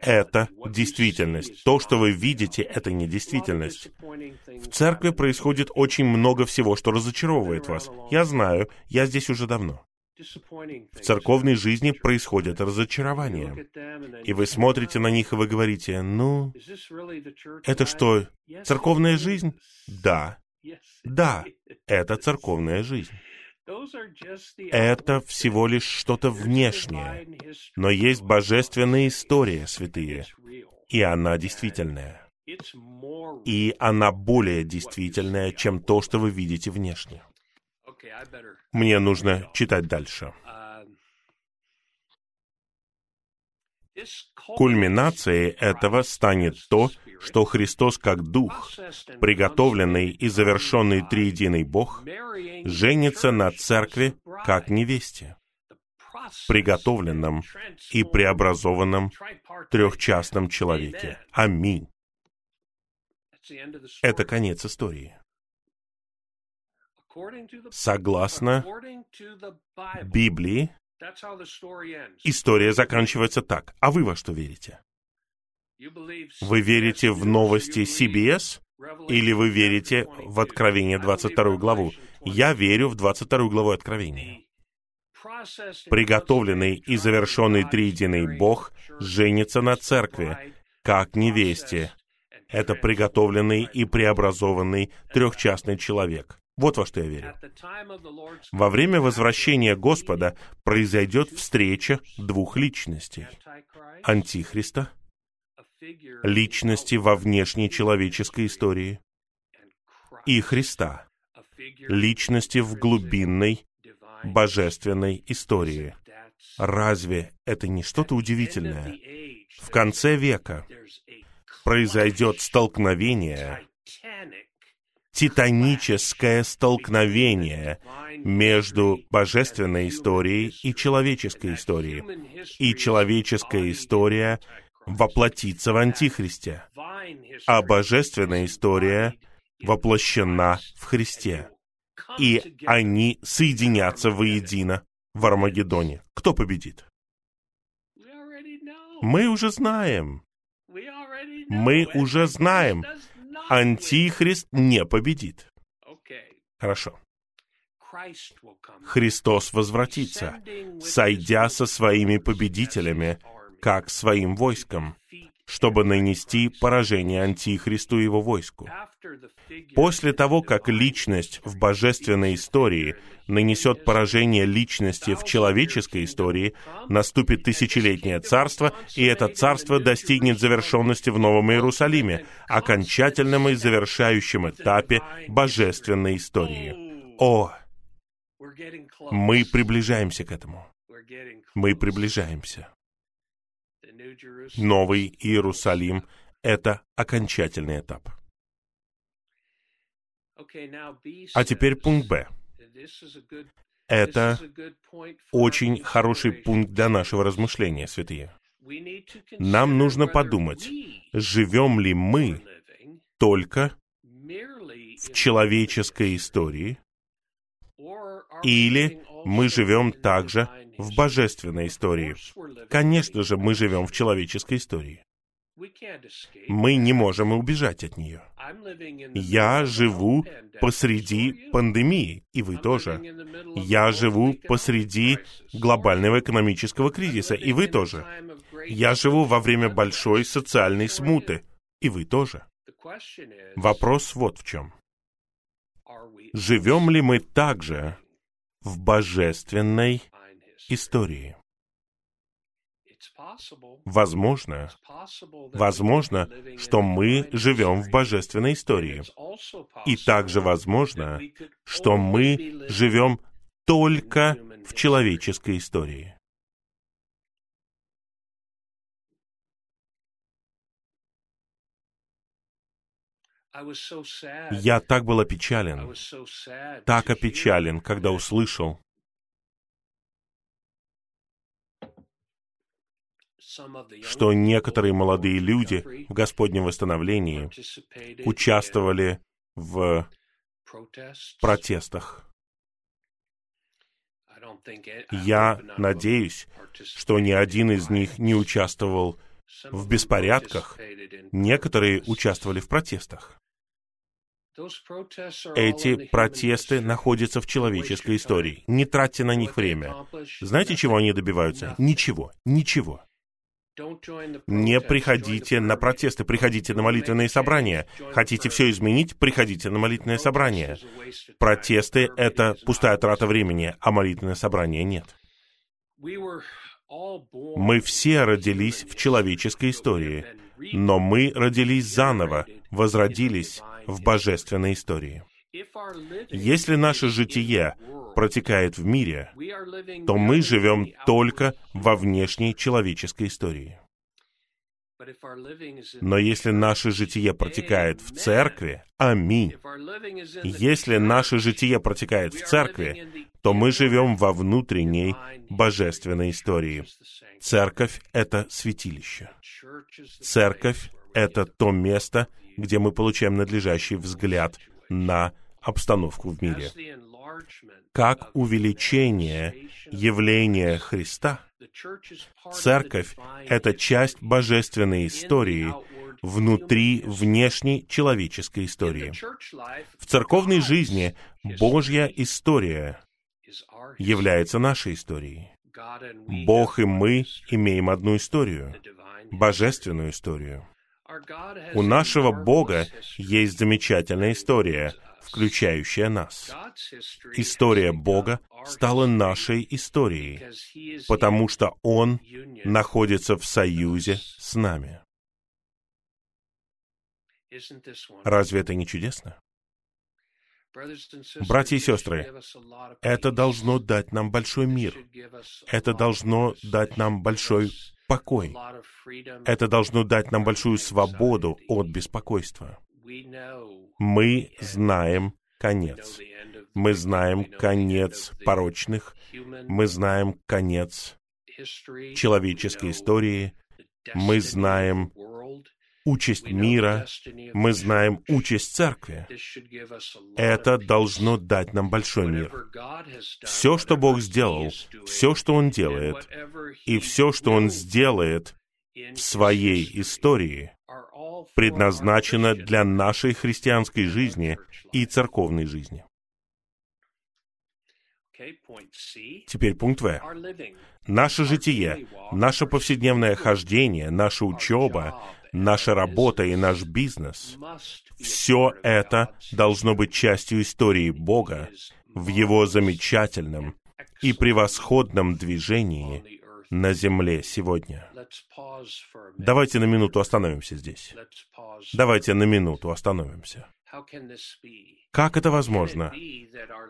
это действительность. То, что вы видите, это не действительность. В церкви происходит очень много всего, что разочаровывает вас. Я знаю, я здесь уже давно. В церковной жизни происходят разочарования. И вы смотрите на них, и вы говорите, ну, это что, церковная жизнь? Да. Да, это церковная жизнь. Это всего лишь что-то внешнее. Но есть божественная история, святые, и она действительная. И она более действительная, чем то, что вы видите внешне. Мне нужно читать дальше. Кульминацией этого станет то, что Христос как Дух, приготовленный и завершенный триединый Бог, женится на Церкви как невесте, приготовленном и преобразованном трехчастном человеке. Аминь. Это конец истории. Согласно Библии, история заканчивается так. А вы во что верите? Вы верите в новости CBS или вы верите в Откровение 22 главу? Я верю в 22 главу Откровения. Приготовленный и завершенный триединый Бог женится на церкви, как невесте. Это приготовленный и преобразованный трехчастный человек. Вот во что я верю. Во время возвращения Господа произойдет встреча двух личностей. Антихриста — личности во внешней человеческой истории, и Христа, личности в глубинной божественной истории. Разве это не что-то удивительное? В конце века произойдет столкновение, титаническое столкновение между божественной историей и человеческой историей. И человеческая история воплотится в Антихристе, а божественная история воплощена в Христе. И они соединятся воедино в Армагеддоне. Кто победит? Мы уже знаем. Мы уже знаем. Антихрист не победит. Хорошо. Христос возвратится, сойдя со своими победителями как своим войском, чтобы нанести поражение Антихристу и его войску. После того, как личность в божественной истории нанесет поражение личности в человеческой истории, наступит тысячелетнее царство, и это царство достигнет завершенности в Новом Иерусалиме, окончательном и завершающем этапе божественной истории. О, мы приближаемся к этому. Мы приближаемся. Новый Иерусалим — это окончательный этап. А теперь пункт Б. Это очень хороший пункт для нашего размышления, святые. Нам нужно подумать, живем ли мы только в человеческой истории, или мы живем также в божественной истории. Конечно же, мы живем в человеческой истории. Мы не можем убежать от нее. Я живу посреди пандемии, и вы тоже. Я живу посреди глобального экономического кризиса, и вы тоже. Я живу во время большой социальной смуты, и вы тоже. Вопрос вот в чем. Живем ли мы также в божественной истории? Возможно, возможно, что мы живем в божественной истории. И также возможно, что мы живем только в человеческой истории. Я так был опечален, так опечален, когда услышал, что некоторые молодые люди в Господнем восстановлении участвовали в протестах. Я надеюсь, что ни один из них не участвовал в беспорядках. Некоторые участвовали в протестах. Эти протесты находятся в человеческой истории. Не тратьте на них время. Знаете, чего они добиваются? Ничего. Ничего. Не приходите на протесты, приходите на молитвенные собрания. Хотите все изменить, приходите на молитвенное собрание. Протесты — это пустая трата времени, а молитвенное собрание нет. Мы все родились в человеческой истории, но мы родились заново, возродились в божественной истории. Если наше житие протекает в мире, то мы живем только во внешней человеческой истории. Но если наше житие протекает в церкви, аминь. Если наше житие протекает в церкви, то мы живем во внутренней божественной истории. Церковь — это святилище. Церковь — это то место, где мы получаем надлежащий взгляд на обстановку в мире. Как увеличение явления Христа, церковь — это часть божественной истории внутри внешней человеческой истории. В церковной жизни Божья история является нашей историей. Бог и мы имеем одну историю, божественную историю. У нашего Бога есть замечательная история, включающая нас. История Бога стала нашей историей, потому что Он находится в союзе с нами. Разве это не чудесно? Братья и сестры, это должно дать нам большой мир. Это должно дать нам большой покой. Это должно дать нам большую свободу от беспокойства. Мы знаем конец. Мы знаем конец порочных. Мы знаем конец человеческой истории. Мы знаем участь мира, мы знаем участь церкви. Это должно дать нам большой мир. Все, что Бог сделал, все, что Он делает, и все, что Он сделает в своей истории, предназначено для нашей христианской жизни и церковной жизни. Теперь пункт В. Наше житие, наше повседневное хождение, наша учеба, наша работа и наш бизнес, все это должно быть частью истории Бога в Его замечательном и превосходном движении на земле сегодня. Давайте на минуту остановимся здесь. Давайте на минуту остановимся. Как это возможно?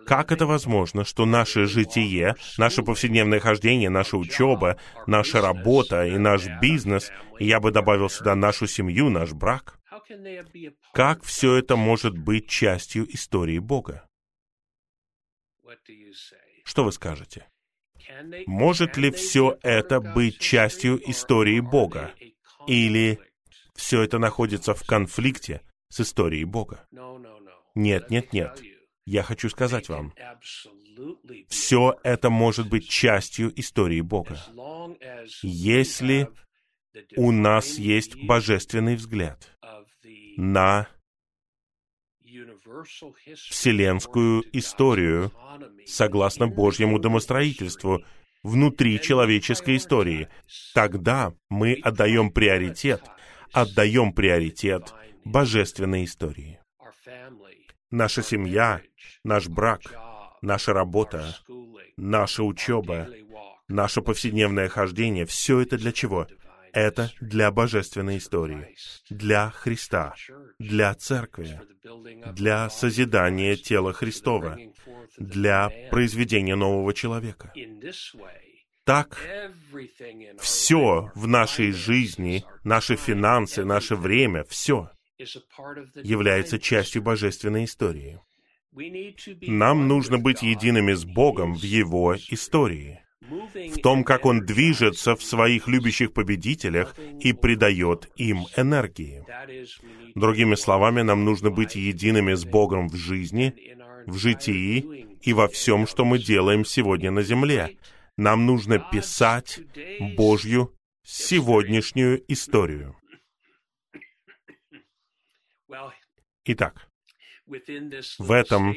Как это возможно, что наше житие, наше повседневное хождение, наша учеба, наша работа и наш бизнес, и я бы добавил сюда нашу семью, наш брак, как все это может быть частью истории Бога? Что вы скажете? Может ли все это быть частью истории Бога? Или все это находится в конфликте с историей Бога? Нет, нет, нет. Я хочу сказать вам, все это может быть частью истории Бога. Если у нас есть божественный взгляд на вселенскую историю согласно Божьему домостроительству внутри человеческой истории, тогда мы отдаем приоритет, отдаем приоритет божественной истории. Наша семья, наш брак, наша работа, наша учеба, наше повседневное хождение, все это для чего? Это для божественной истории, для Христа, для церкви, для созидания тела Христова, для произведения нового человека. Так, все в нашей жизни, наши финансы, наше время, все является частью божественной истории. Нам нужно быть едиными с Богом в Его истории, в том, как Он движется в своих любящих победителях и придает им энергии. Другими словами, нам нужно быть едиными с Богом в жизни, в житии и во всем, что мы делаем сегодня на земле. Нам нужно писать Божью сегодняшнюю историю. Итак, в этом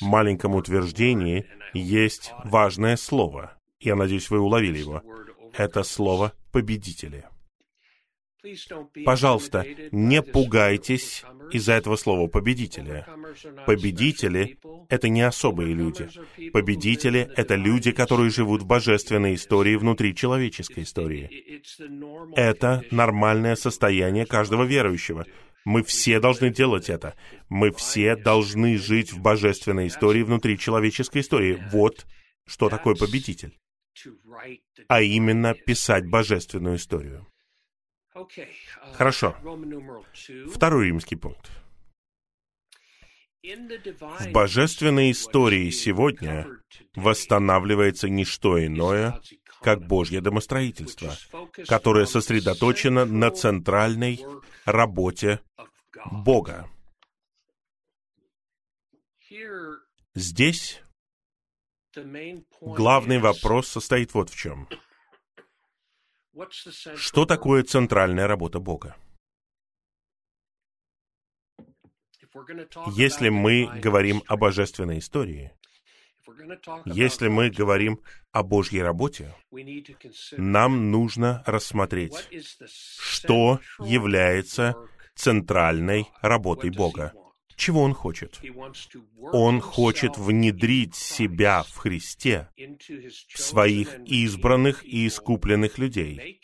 маленьком утверждении есть важное слово. Я надеюсь, вы уловили его. Это слово «победители». Пожалуйста, не пугайтесь из-за этого слова «победители». Победители — это не особые люди. Победители — это люди, которые живут в божественной истории внутри человеческой истории. Это нормальное состояние каждого верующего — мы все должны делать это. Мы все должны жить в божественной истории внутри человеческой истории. Вот что такое победитель. А именно писать божественную историю. Хорошо. Второй римский пункт. В божественной истории сегодня восстанавливается не что иное, как Божье домостроительство, которое сосредоточено на центральной работе Бога. Здесь главный вопрос состоит вот в чем. Что такое центральная работа Бога? Если мы говорим о божественной истории, если мы говорим о Божьей работе, нам нужно рассмотреть, что является центральной работой Бога. Чего Он хочет? Он хочет внедрить себя в Христе, в своих избранных и искупленных людей,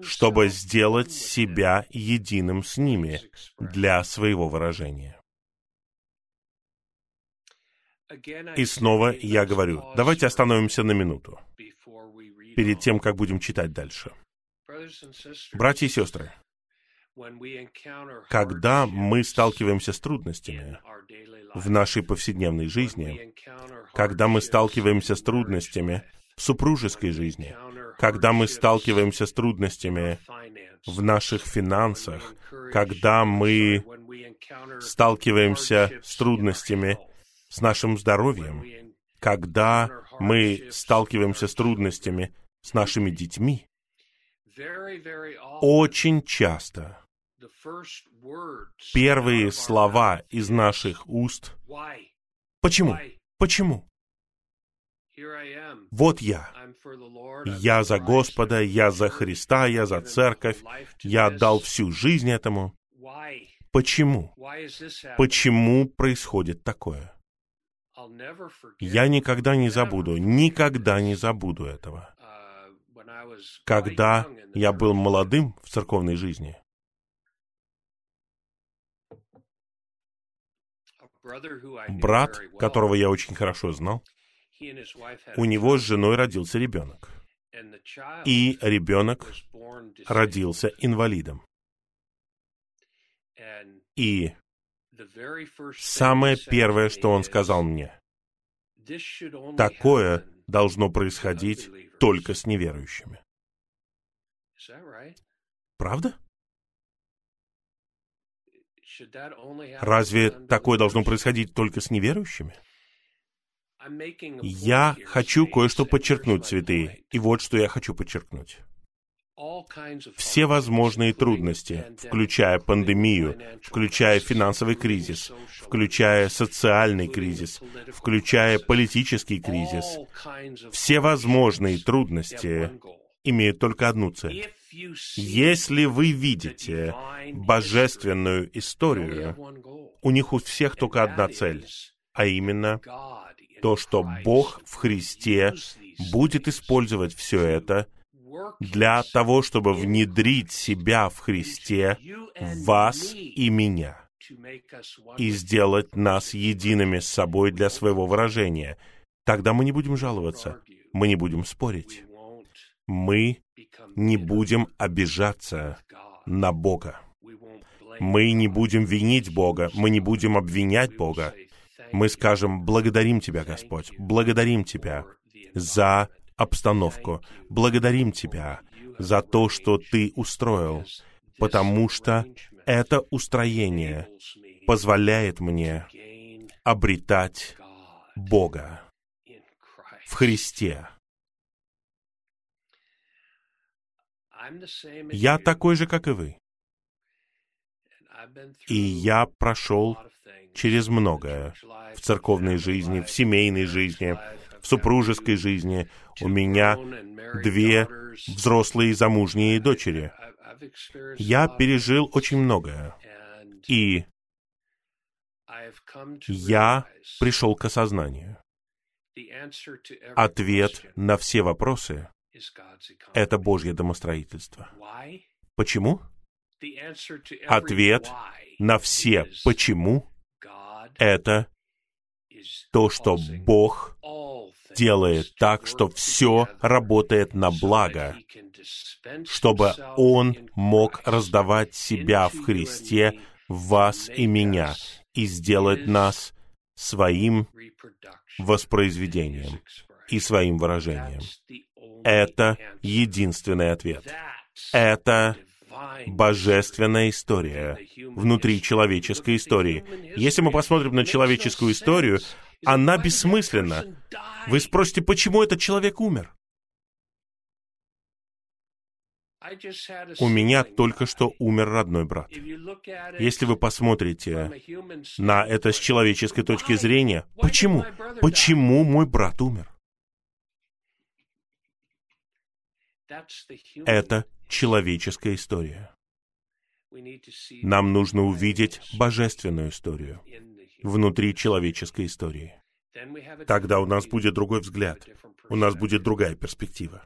чтобы сделать себя единым с ними для своего выражения. И снова я говорю, давайте остановимся на минуту, перед тем, как будем читать дальше. Братья и сестры, когда мы сталкиваемся с трудностями в нашей повседневной жизни, когда мы сталкиваемся с трудностями в супружеской жизни, когда мы сталкиваемся с трудностями в наших финансах, когда мы сталкиваемся с трудностями с нашим здоровьем, когда мы сталкиваемся с трудностями с нашими детьми, очень часто первые слова из наших уст «Почему? Почему?» Вот я. Я за Господа, я за Христа, я за церковь, я отдал всю жизнь этому. Почему? Почему происходит такое? Я никогда не забуду, никогда не забуду этого. Когда я был молодым в церковной жизни, брат, которого я очень хорошо знал, у него с женой родился ребенок. И ребенок родился инвалидом. И самое первое, что он сказал мне, Такое должно происходить только с неверующими. Правда? Разве такое должно происходить только с неверующими? Я хочу кое-что подчеркнуть, святые, и вот что я хочу подчеркнуть. Все возможные трудности, включая пандемию, включая финансовый кризис, включая социальный кризис, включая политический кризис, все возможные трудности имеют только одну цель. Если вы видите божественную историю, у них у всех только одна цель, а именно то, что Бог в Христе будет использовать все это для того, чтобы внедрить себя в Христе, вас и меня, и сделать нас едиными с собой для своего выражения. Тогда мы не будем жаловаться, мы не будем спорить, мы не будем обижаться на Бога. Мы не будем винить Бога, мы не будем обвинять Бога. мы скажем, благодарим Тебя, Господь, благодарим Тебя за обстановку, благодарим Тебя за то, что Ты устроил, потому что это устроение позволяет мне обретать Бога в Христе. Я такой же, как и вы. И я прошел через многое в церковной жизни, в семейной жизни, в супружеской жизни. У меня две взрослые замужние дочери. Я пережил очень многое. И я пришел к осознанию. Ответ на все вопросы — это Божье домостроительство. Почему? Ответ на все «почему» — это то, что Бог делает так, что все работает на благо, чтобы Он мог раздавать себя в Христе, вас и меня, и сделать нас своим воспроизведением и своим выражением. Это единственный ответ. Это божественная история внутри человеческой истории. Если мы посмотрим на человеческую историю, она бессмысленна. Вы спросите, почему этот человек умер? У меня только что умер родной брат. Если вы посмотрите на это с человеческой точки зрения, почему? Почему мой брат умер? Это человеческая история. Нам нужно увидеть божественную историю внутри человеческой истории. Тогда у нас будет другой взгляд, у нас будет другая перспектива.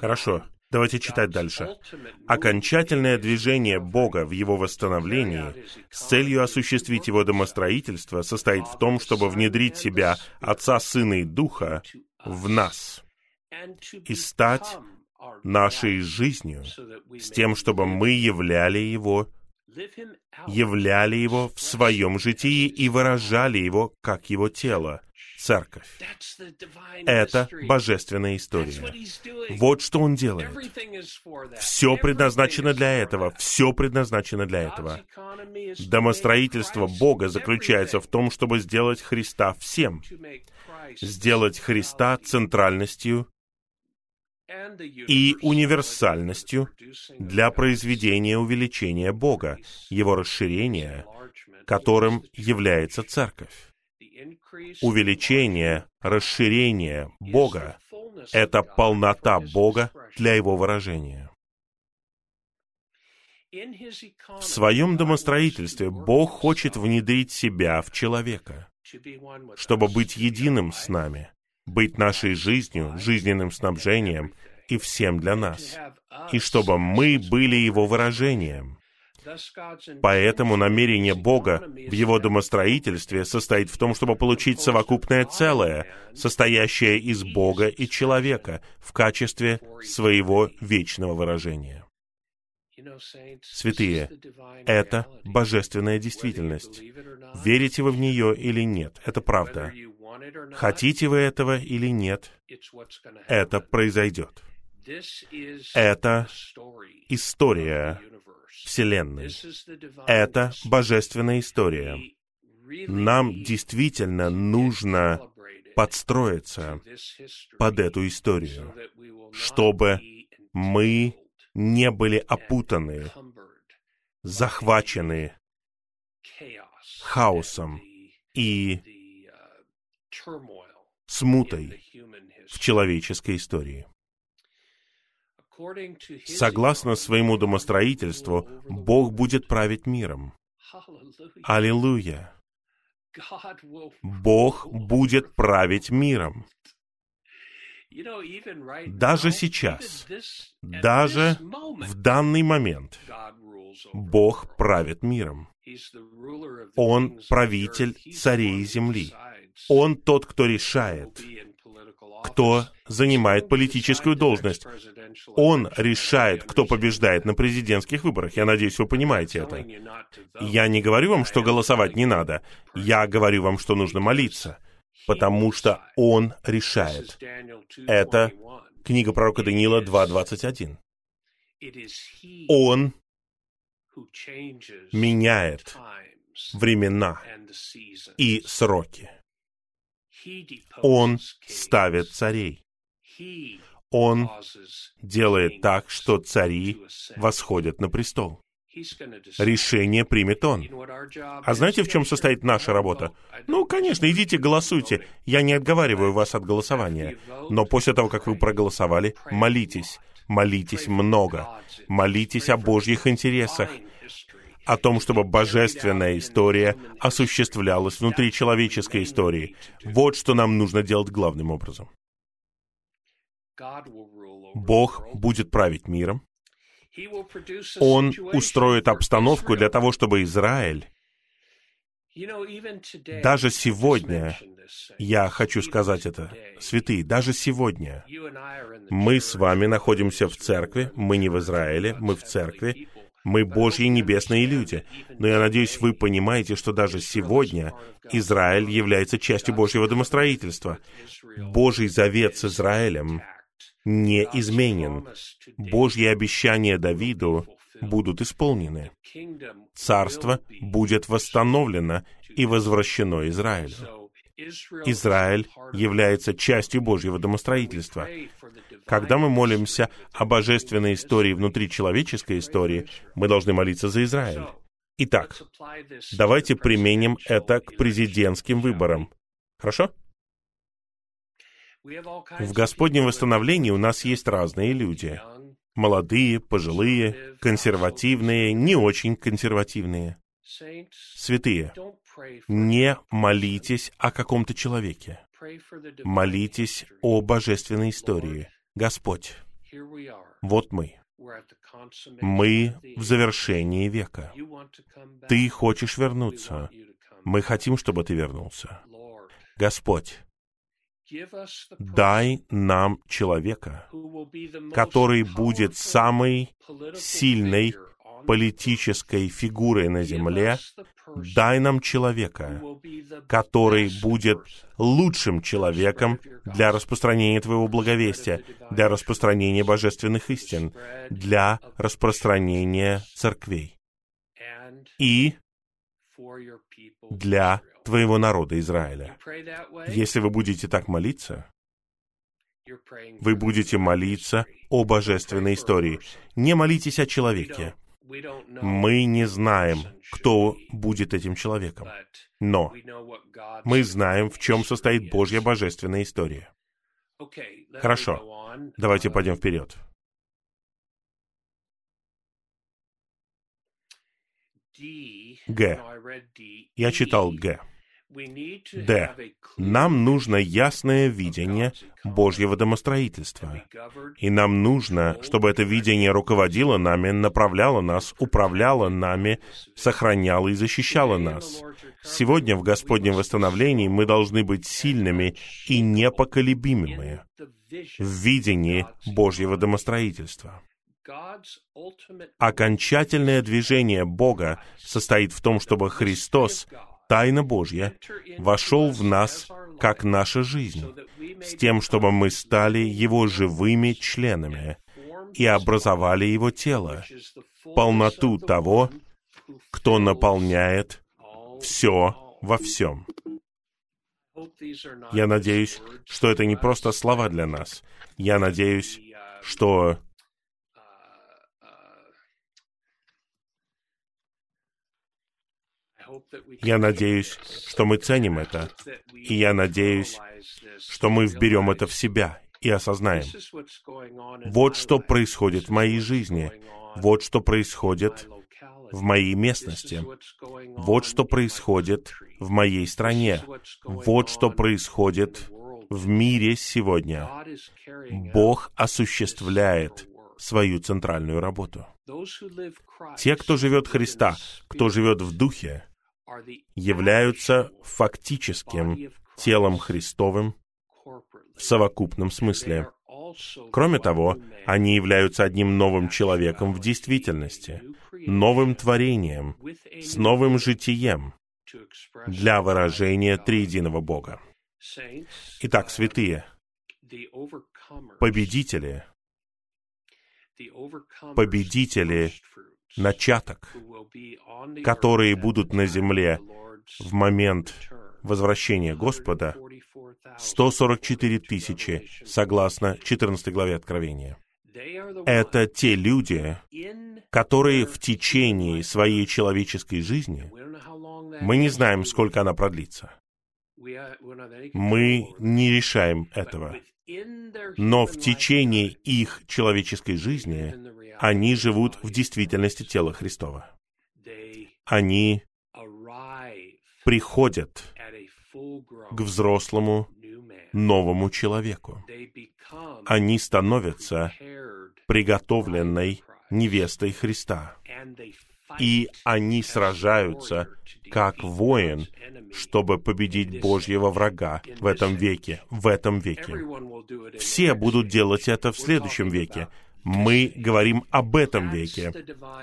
Хорошо, давайте читать дальше. Окончательное движение Бога в Его восстановлении с целью осуществить Его домостроительство состоит в том, чтобы внедрить себя Отца, Сына и Духа в нас и стать нашей жизнью, с тем, чтобы мы являли Его, являли Его в своем житии и выражали Его как Его тело, церковь. Это божественная история. Вот что Он делает. Все предназначено для этого. Все предназначено для этого. Домостроительство Бога заключается в том, чтобы сделать Христа всем. Сделать Христа центральностью и универсальностью для произведения увеличения Бога, Его расширения, которым является Церковь. Увеличение, расширение Бога — это полнота Бога для Его выражения. В своем домостроительстве Бог хочет внедрить себя в человека, чтобы быть единым с нами — быть нашей жизнью, жизненным снабжением и всем для нас, и чтобы мы были Его выражением. Поэтому намерение Бога в Его домостроительстве состоит в том, чтобы получить совокупное целое, состоящее из Бога и человека в качестве своего вечного выражения. Святые, это божественная действительность. Верите вы в нее или нет, это правда. Хотите вы этого или нет, это произойдет. Это история Вселенной. Это божественная история. Нам действительно нужно подстроиться под эту историю, чтобы мы не были опутаны, захвачены хаосом и смутой в человеческой истории. Согласно своему домостроительству, Бог будет править миром. Аллилуйя! Бог будет править миром. Даже сейчас, даже в данный момент, Бог правит миром. Он правитель царей земли. Он тот, кто решает, кто занимает политическую должность. Он решает, кто побеждает на президентских выборах. Я надеюсь, вы понимаете это. Я не говорю вам, что голосовать не надо. Я говорю вам, что нужно молиться, потому что Он решает. Это книга пророка Даниила 2.21. Он меняет времена и сроки. Он ставит царей. Он делает так, что цари восходят на престол. Решение примет он. А знаете, в чем состоит наша работа? Ну, конечно, идите голосуйте. Я не отговариваю вас от голосования. Но после того, как вы проголосовали, молитесь. Молитесь много. Молитесь о Божьих интересах о том, чтобы божественная история осуществлялась внутри человеческой истории. Вот что нам нужно делать главным образом. Бог будет править миром. Он устроит обстановку для того, чтобы Израиль даже сегодня, я хочу сказать это, святые, даже сегодня мы с вами находимся в церкви, мы не в Израиле, мы в церкви, мы Божьи небесные люди. Но я надеюсь, вы понимаете, что даже сегодня Израиль является частью Божьего домостроительства. Божий завет с Израилем не изменен. Божьи обещания Давиду будут исполнены. Царство будет восстановлено и возвращено Израилю. Израиль является частью Божьего домостроительства. Когда мы молимся о божественной истории внутри человеческой истории, мы должны молиться за Израиль. Итак, давайте применим это к президентским выборам. Хорошо? В Господнем восстановлении у нас есть разные люди. Молодые, пожилые, консервативные, не очень консервативные. Святые, не молитесь о каком-то человеке. Молитесь о божественной истории. Господь, вот мы. Мы в завершении века. Ты хочешь вернуться. Мы хотим, чтобы ты вернулся. Господь, дай нам человека, который будет самой сильной политической фигурой на земле, дай нам человека, который будет лучшим человеком для распространения Твоего благовестия, для распространения божественных истин, для распространения церквей и для Твоего народа Израиля. Если вы будете так молиться, вы будете молиться о божественной истории. Не молитесь о человеке. Мы не знаем, кто будет этим человеком. Но мы знаем, в чем состоит Божья божественная история. Хорошо, давайте пойдем вперед. Г. Я читал Г. Д. Нам нужно ясное видение Божьего домостроительства. И нам нужно, чтобы это видение руководило нами, направляло нас, управляло нами, сохраняло и защищало нас. Сегодня в Господнем восстановлении мы должны быть сильными и непоколебимыми в видении Божьего домостроительства. Окончательное движение Бога состоит в том, чтобы Христос, тайна Божья, вошел в нас как наша жизнь, с тем, чтобы мы стали Его живыми членами и образовали Его тело, полноту того, кто наполняет все во всем. Я надеюсь, что это не просто слова для нас. Я надеюсь, что Я надеюсь, что мы ценим это, и я надеюсь, что мы вберем это в себя и осознаем. Вот что происходит в моей жизни, вот что происходит в моей местности, вот что происходит в моей стране, вот что происходит в мире сегодня. Бог осуществляет свою центральную работу. Те, кто живет Христа, кто живет в Духе, являются фактическим телом Христовым в совокупном смысле. Кроме того, они являются одним новым человеком в действительности, новым творением, с новым житием для выражения триединого Бога. Итак, святые, победители, победители начаток, которые будут на земле в момент возвращения Господа, 144 тысячи, согласно 14 главе Откровения. Это те люди, которые в течение своей человеческой жизни, мы не знаем, сколько она продлится, мы не решаем этого, но в течение их человеческой жизни они живут в действительности тела Христова. Они приходят к взрослому новому человеку. Они становятся приготовленной невестой Христа. И они сражаются как воин, чтобы победить Божьего врага в этом веке, в этом веке. Все будут делать это в следующем веке, мы говорим об этом веке.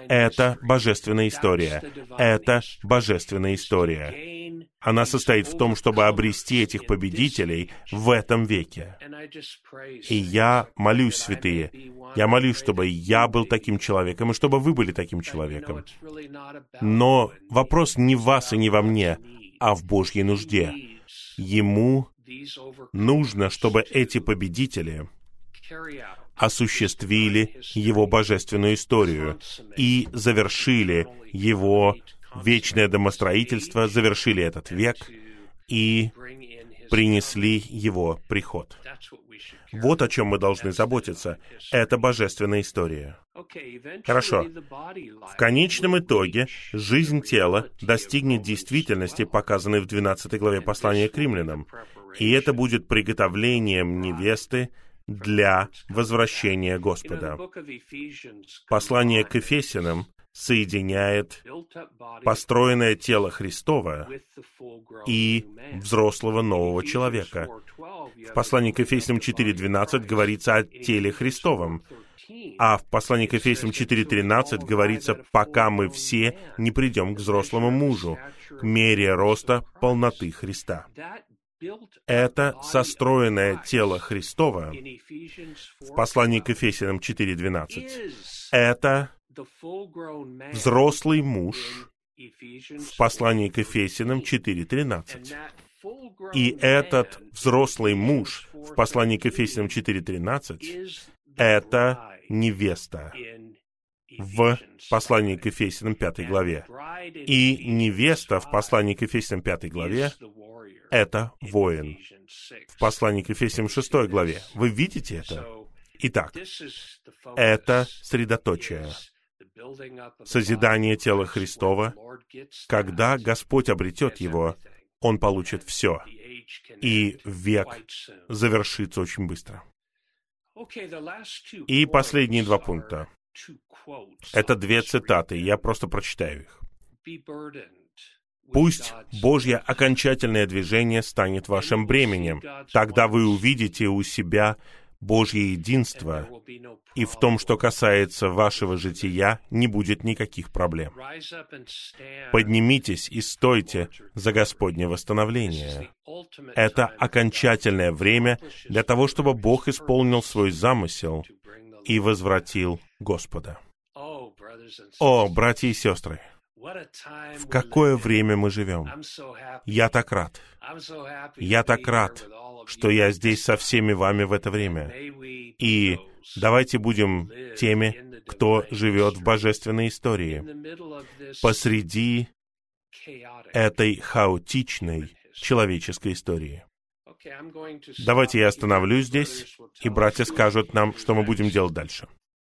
Это божественная история. Это божественная история. Она состоит в том, чтобы обрести этих победителей в этом веке. И я молюсь, святые, я молюсь, чтобы я был таким человеком, и чтобы вы были таким человеком. Но вопрос не в вас и не во мне, а в Божьей нужде. Ему нужно, чтобы эти победители осуществили его божественную историю и завершили его вечное домостроительство, завершили этот век и принесли его приход. Вот о чем мы должны заботиться. Это божественная история. Хорошо. В конечном итоге жизнь тела достигнет действительности, показанной в 12 главе послания к римлянам. И это будет приготовлением невесты для возвращения Господа. Послание к Ефесянам соединяет построенное тело Христова и взрослого нового человека. В послании к Ефесянам 4.12 говорится о теле Христовом, а в послании к Ефесям 4.13 говорится, пока мы все не придем к взрослому мужу, к мере роста полноты Христа это состроенное тело Христова в послании к Ефесянам 4.12. Это взрослый муж в послании к Ефесянам 4.13. И этот взрослый муж в послании к Ефесянам 4.13 — это невеста в послании к Ефесянам 5 главе. И невеста в послании к Ефесянам 5 главе это воин. В послании к Ефесиям 6 главе. Вы видите это? Итак, это средоточие, созидание тела Христова. Когда Господь обретет его, Он получит все. И век завершится очень быстро. И последние два пункта. Это две цитаты, я просто прочитаю их. Пусть Божье окончательное движение станет вашим бременем. Тогда вы увидите у себя Божье единство, и в том, что касается вашего жития, не будет никаких проблем. Поднимитесь и стойте за Господнее восстановление. Это окончательное время для того, чтобы Бог исполнил свой замысел и возвратил Господа. О, братья и сестры, в какое время мы живем. Я так рад. Я так рад, что я здесь со всеми вами в это время. И давайте будем теми, кто живет в божественной истории. Посреди этой хаотичной человеческой истории. Давайте я остановлюсь здесь, и братья скажут нам, что мы будем делать дальше.